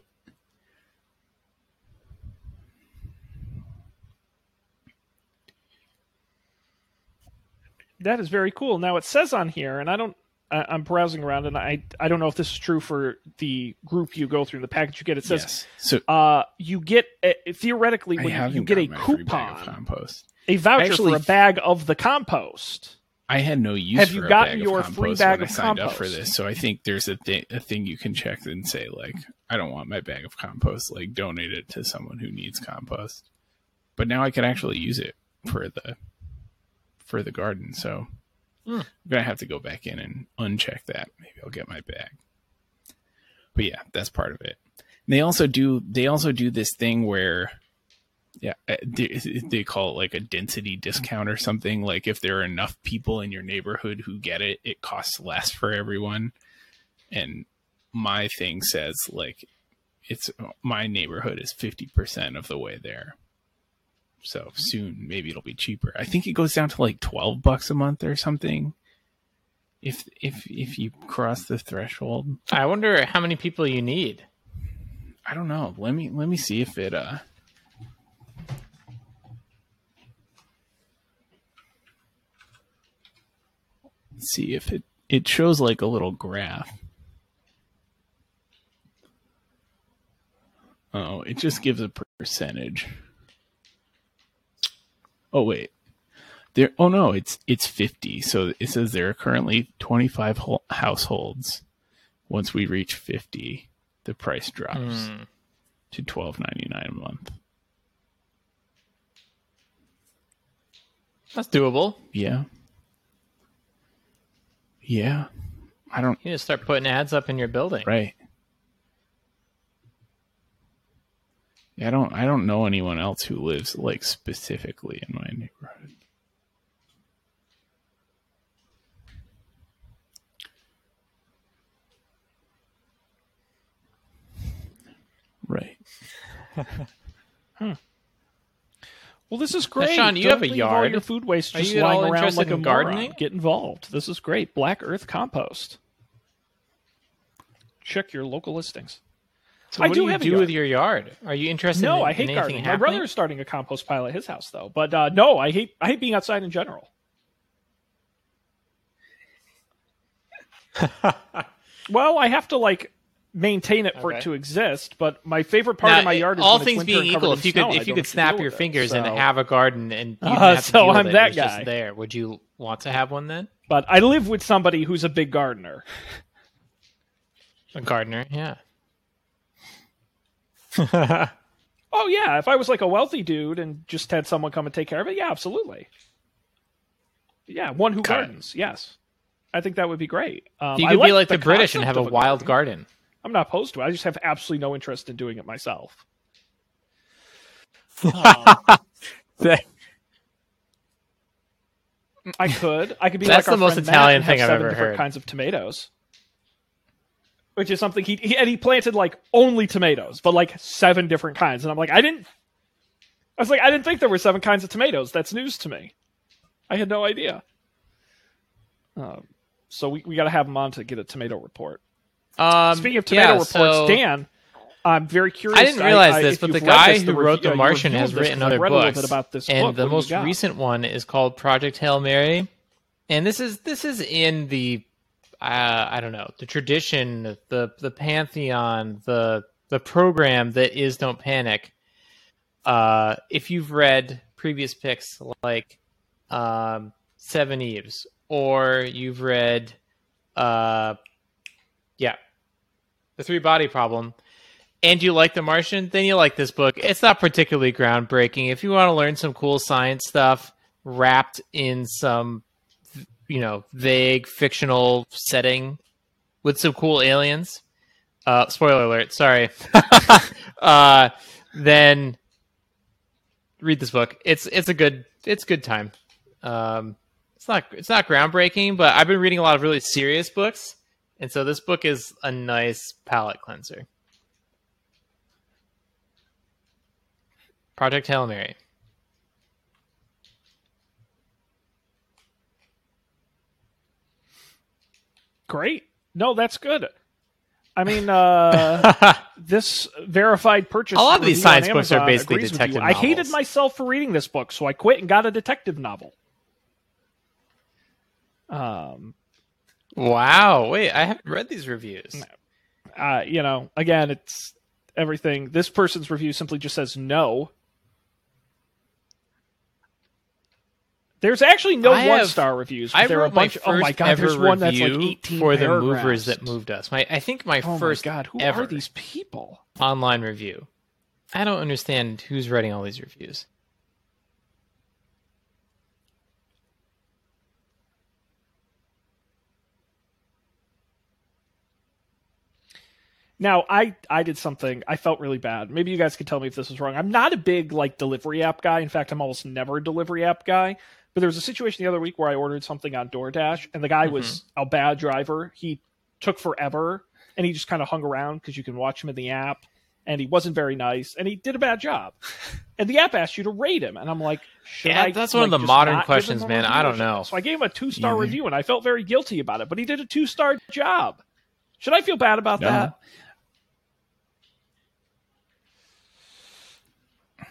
That is very cool. Now it says on here, and I don't. I, I'm browsing around, and I I don't know if this is true for the group you go through, the package you get. It says yes. So uh, you get a, theoretically when you, you get a got my free bag of coupon, compost. a voucher Actually- for a bag of the compost. I had no use Have for you a gotten bag your of free compost bag of I signed up for this. So I think there's a, thi- a thing you can check and say like, I don't want my bag of compost. Like, donate it to someone who needs compost. But now I can actually use it for the for the garden. So Hmm. I'm gonna have to go back in and uncheck that. Maybe I'll get my bag. But yeah, that's part of it. They also do they also do this thing where yeah, uh, they, they call it like a density discount or something. Like if there are enough people in your neighborhood who get it, it costs less for everyone. And my thing says like it's my neighborhood is 50% of the way there. So soon, maybe it'll be cheaper. I think it goes down to like twelve bucks a month or something. If if if you cross the threshold, I wonder how many people you need. I don't know. Let me let me see if it uh see if it it shows like a little graph. Oh, it just gives a percentage. Oh wait. There oh no, it's it's 50. So it says there are currently 25 ho- households. Once we reach 50, the price drops Hmm. to 12.99 a month. That's doable. Yeah. Yeah. I don't You just start putting ads up in your building. right. Yeah, I don't I don't know anyone else who lives like specifically in my neighborhood. Right. (laughs) Well, this is great. Sean, you Don't have a leave all yard. your food waste Are just you at lying around interested like a in moron. Get involved. This is great. Black Earth Compost. Check your local listings. So I what do do you have a do yard. with your yard? Are you interested No, in, I hate in anything gardening. My happening? brother is starting a compost pile at his house, though. But uh, no, I hate I hate being outside in general. (laughs) well, I have to like maintain it for Okay. it to exist. But my favorite part Now, of my yard is all when things winter being covered equal, if you snow could and if you could snap your with it. fingers and have a garden and you (laughs) Uh, have so deal I'm it, that it just guy. there, would you want to have one then? But I live with somebody who's a big gardener. A gardener, yeah. (laughs) Oh yeah, if I was like a wealthy dude and just had someone come and take care of it, yeah, absolutely. Yeah, one who Got it. gardens. Yes, I think that would be great. Um, you I could be like like the, British and have a of wild garden. garden. I'm not opposed to it. I just have absolutely no interest in doing it myself. (laughs) I could. I could be That's like our the most friend Matt Italian and have thing I've seven ever different heard. Kinds of tomatoes, which is something he, he and he planted like only tomatoes, but like seven different kinds. And I'm like, I didn't. I was like, I didn't think there were seven kinds of tomatoes. That's news to me. I had no idea. Um, so we, we got to have him on to get a tomato report. Um, Speaking of tomato yeah, reports, so Dan, I'm very curious. I didn't realize I- this, if but the guy this, who the wrote The Martian has this, written other read a little books, about this and book. the What most recent one is called Project Hail Mary, and this is this is in the uh, I don't know the tradition, the the pantheon, the the program that is Don't Panic. Uh, if you've read previous picks like um, Seveneves, or you've read, uh, yeah, the Three Body Problem, and you like The Martian, then you like this book. It's not particularly groundbreaking. If you want to learn some cool science stuff wrapped in some, you know, vague fictional setting with some cool aliens, uh, spoiler alert, sorry, (laughs) uh, then read this book. It's it's a good it's good time. Um, it's not it's not groundbreaking, but I've been reading a lot of really serious books, and so this book is a nice palate cleanser. Project Hail Mary. Great. No, that's good. I mean, uh, (laughs) this verified purchase. A lot of these science books are basically detective. I hated myself for reading this book, so I quit and got a detective novel. Um, wow, wait, I haven't read these reviews. uh, you know, again, it's everything. This person's review simply just says no. There's actually no I one have- star reviews. But I there are a wrote my bunch. first oh my god, ever there's one that's like review 18 for the movers that moved us. My, I think my Oh first my god, who ever are these people? online review. I don't understand who's writing all these reviews. Now, I I did something. I felt really bad. Maybe you guys could tell me if this was wrong. I'm not a big like delivery app guy. In fact, I'm almost never a delivery app guy. But there was a situation the other week where I ordered something on DoorDash, and the guy mm-hmm. was a bad driver. He took forever, and he just kind of hung around because you can watch him in the app. and he wasn't very nice and he did a bad job. (laughs) And the app asked you to rate him, and I'm like, Yeah, I, that's one of the modern questions, man. I don't know. So I gave him a two star Yeah. Mm-hmm. review, and I felt very guilty about it. But he did a two star job. Should I feel bad about No. that?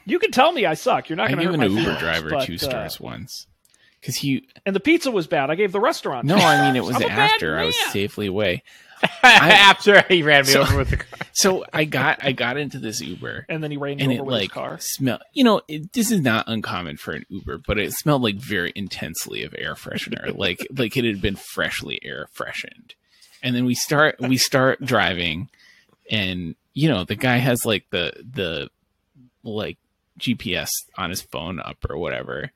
You can tell me I suck. You're not going to gave hurt an Uber feelings, driver but, two uh, stars once because he. and the pizza was bad. I gave the restaurant. No, I mean it was (laughs) I'm a bad after I was safely away. (laughs) After he ran me So- over with the car. (laughs) So I got I got into this Uber And then he ran me and over it with his car. smell. You know, it, this is not uncommon for an Uber, but it smelled like very intensely of air freshener, like like it had been freshly air freshened. And then we start we start driving, and you know the guy has like the the like GPS on his phone up or whatever.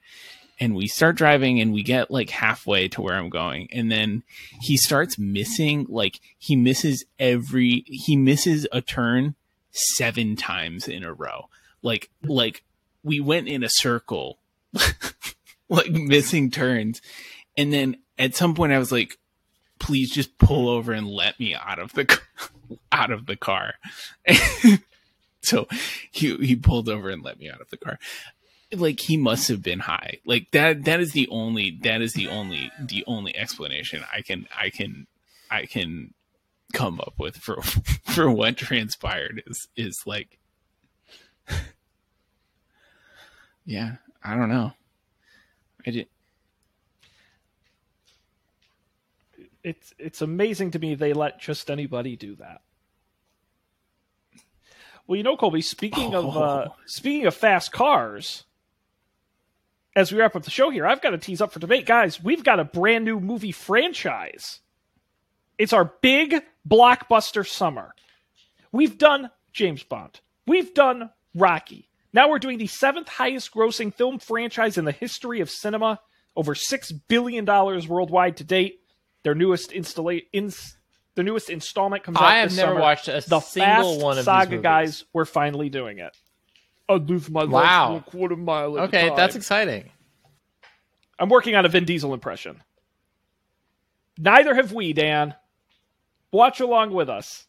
And we start driving and we get like halfway to where I'm going. And then he starts missing, like, he misses every, he misses a turn seven times in a row. Like, like we went in a circle, (laughs) like missing turns. And then at some point I was like, please just pull over and let me out of the, (laughs) out of the car. (laughs) (laughs) so he, he pulled over and let me out of the car. Like he must have been high. Like that that is the only that is the only the only explanation i can i can i can come up with for (laughs) for what transpired is is like (laughs) yeah i don't know. I did It's it's amazing to me they let just anybody do that. Well, you know, Colby. Speaking of uh, Oh. speaking of fast cars, as we wrap up the show here, I've got to tease up for debate, guys. We've got a brand new movie franchise. It's our big blockbuster summer. We've done James Bond. We've done Rocky. Now we're doing the seventh highest grossing film franchise in the history of cinema, over six billion dollars worldwide to date. Their newest installa- ins- their newest installment comes out. I have this never summer. watched a the single Fast one of Saga these movies. guys. We're finally doing it. I live my Wow. life a quarter mile at Okay, time. that's exciting. I'm working on a Vin Diesel impression. Neither have we, Dan. Watch along with us.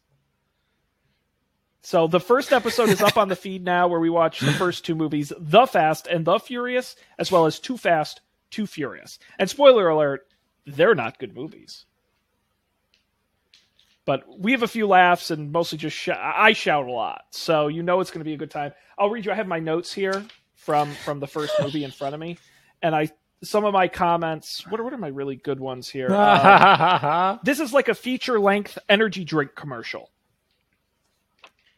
So the first episode is up on the feed now, where we watch the first two movies, The Fast and The Furious, as well as Too Fast, Too Furious. And spoiler alert, they're not good movies. But we have a few laughs and mostly just sh- I shout a lot, so you know it's going to be a good time. I'll read you. I have my notes here from from the first movie in front of me, and I some of my comments. What are what are my really good ones here? Uh, (laughs) this is like a feature length energy drink commercial.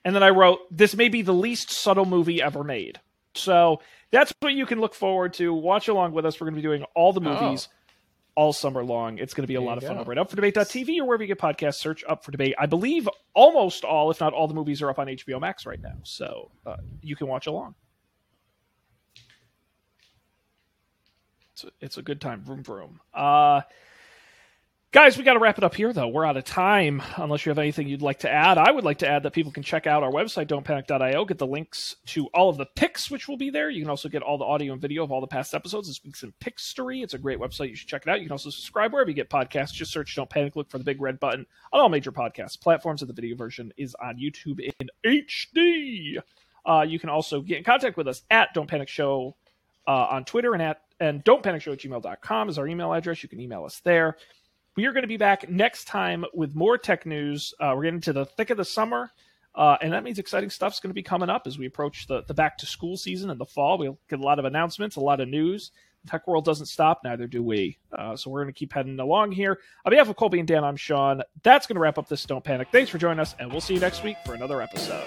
And then I wrote, this may be the least subtle movie ever made. So that's what you can look forward to. Watch along with us. We're going to be doing all the movies all summer long. It's going to be a There lot of fun go. over at upfordebate.tv or wherever you get podcasts. Search Up for Debate. I believe almost all, if not all, the movies are up on HBO Max right now. So uh, you can watch along. It's a, it's a good time. Vroom, vroom. Uh, Guys, we got to wrap it up here, though. We're out of time. Unless you have anything you'd like to add, I would like to add that people can check out our website, don'tpanic.io, get the links to all of the picks, which will be there. You can also get all the audio and video of all the past episodes. This week's in Pickstory. It's a great website. You should check it out. You can also subscribe wherever you get podcasts. Just search Don't Panic, look for the big red button on all major podcast platforms, and the video version is on YouTube in HD. Uh, you can also get in contact with us at Don't Panic Show uh, on Twitter and at and don't panic show at gmail.com is our email address. You can email us there. We are going to be back next time with more tech news. Uh, we're getting to the thick of the summer, uh, and that means exciting stuff's going to be coming up as we approach the, the back to school season in the fall. We'll get a lot of announcements, a lot of news. The tech world doesn't stop, neither do we. Uh, so we're going to keep heading along here. On behalf of Colby and Dan, I'm Sean. That's going to wrap up this Don't Panic. Thanks for joining us, and we'll see you next week for another episode.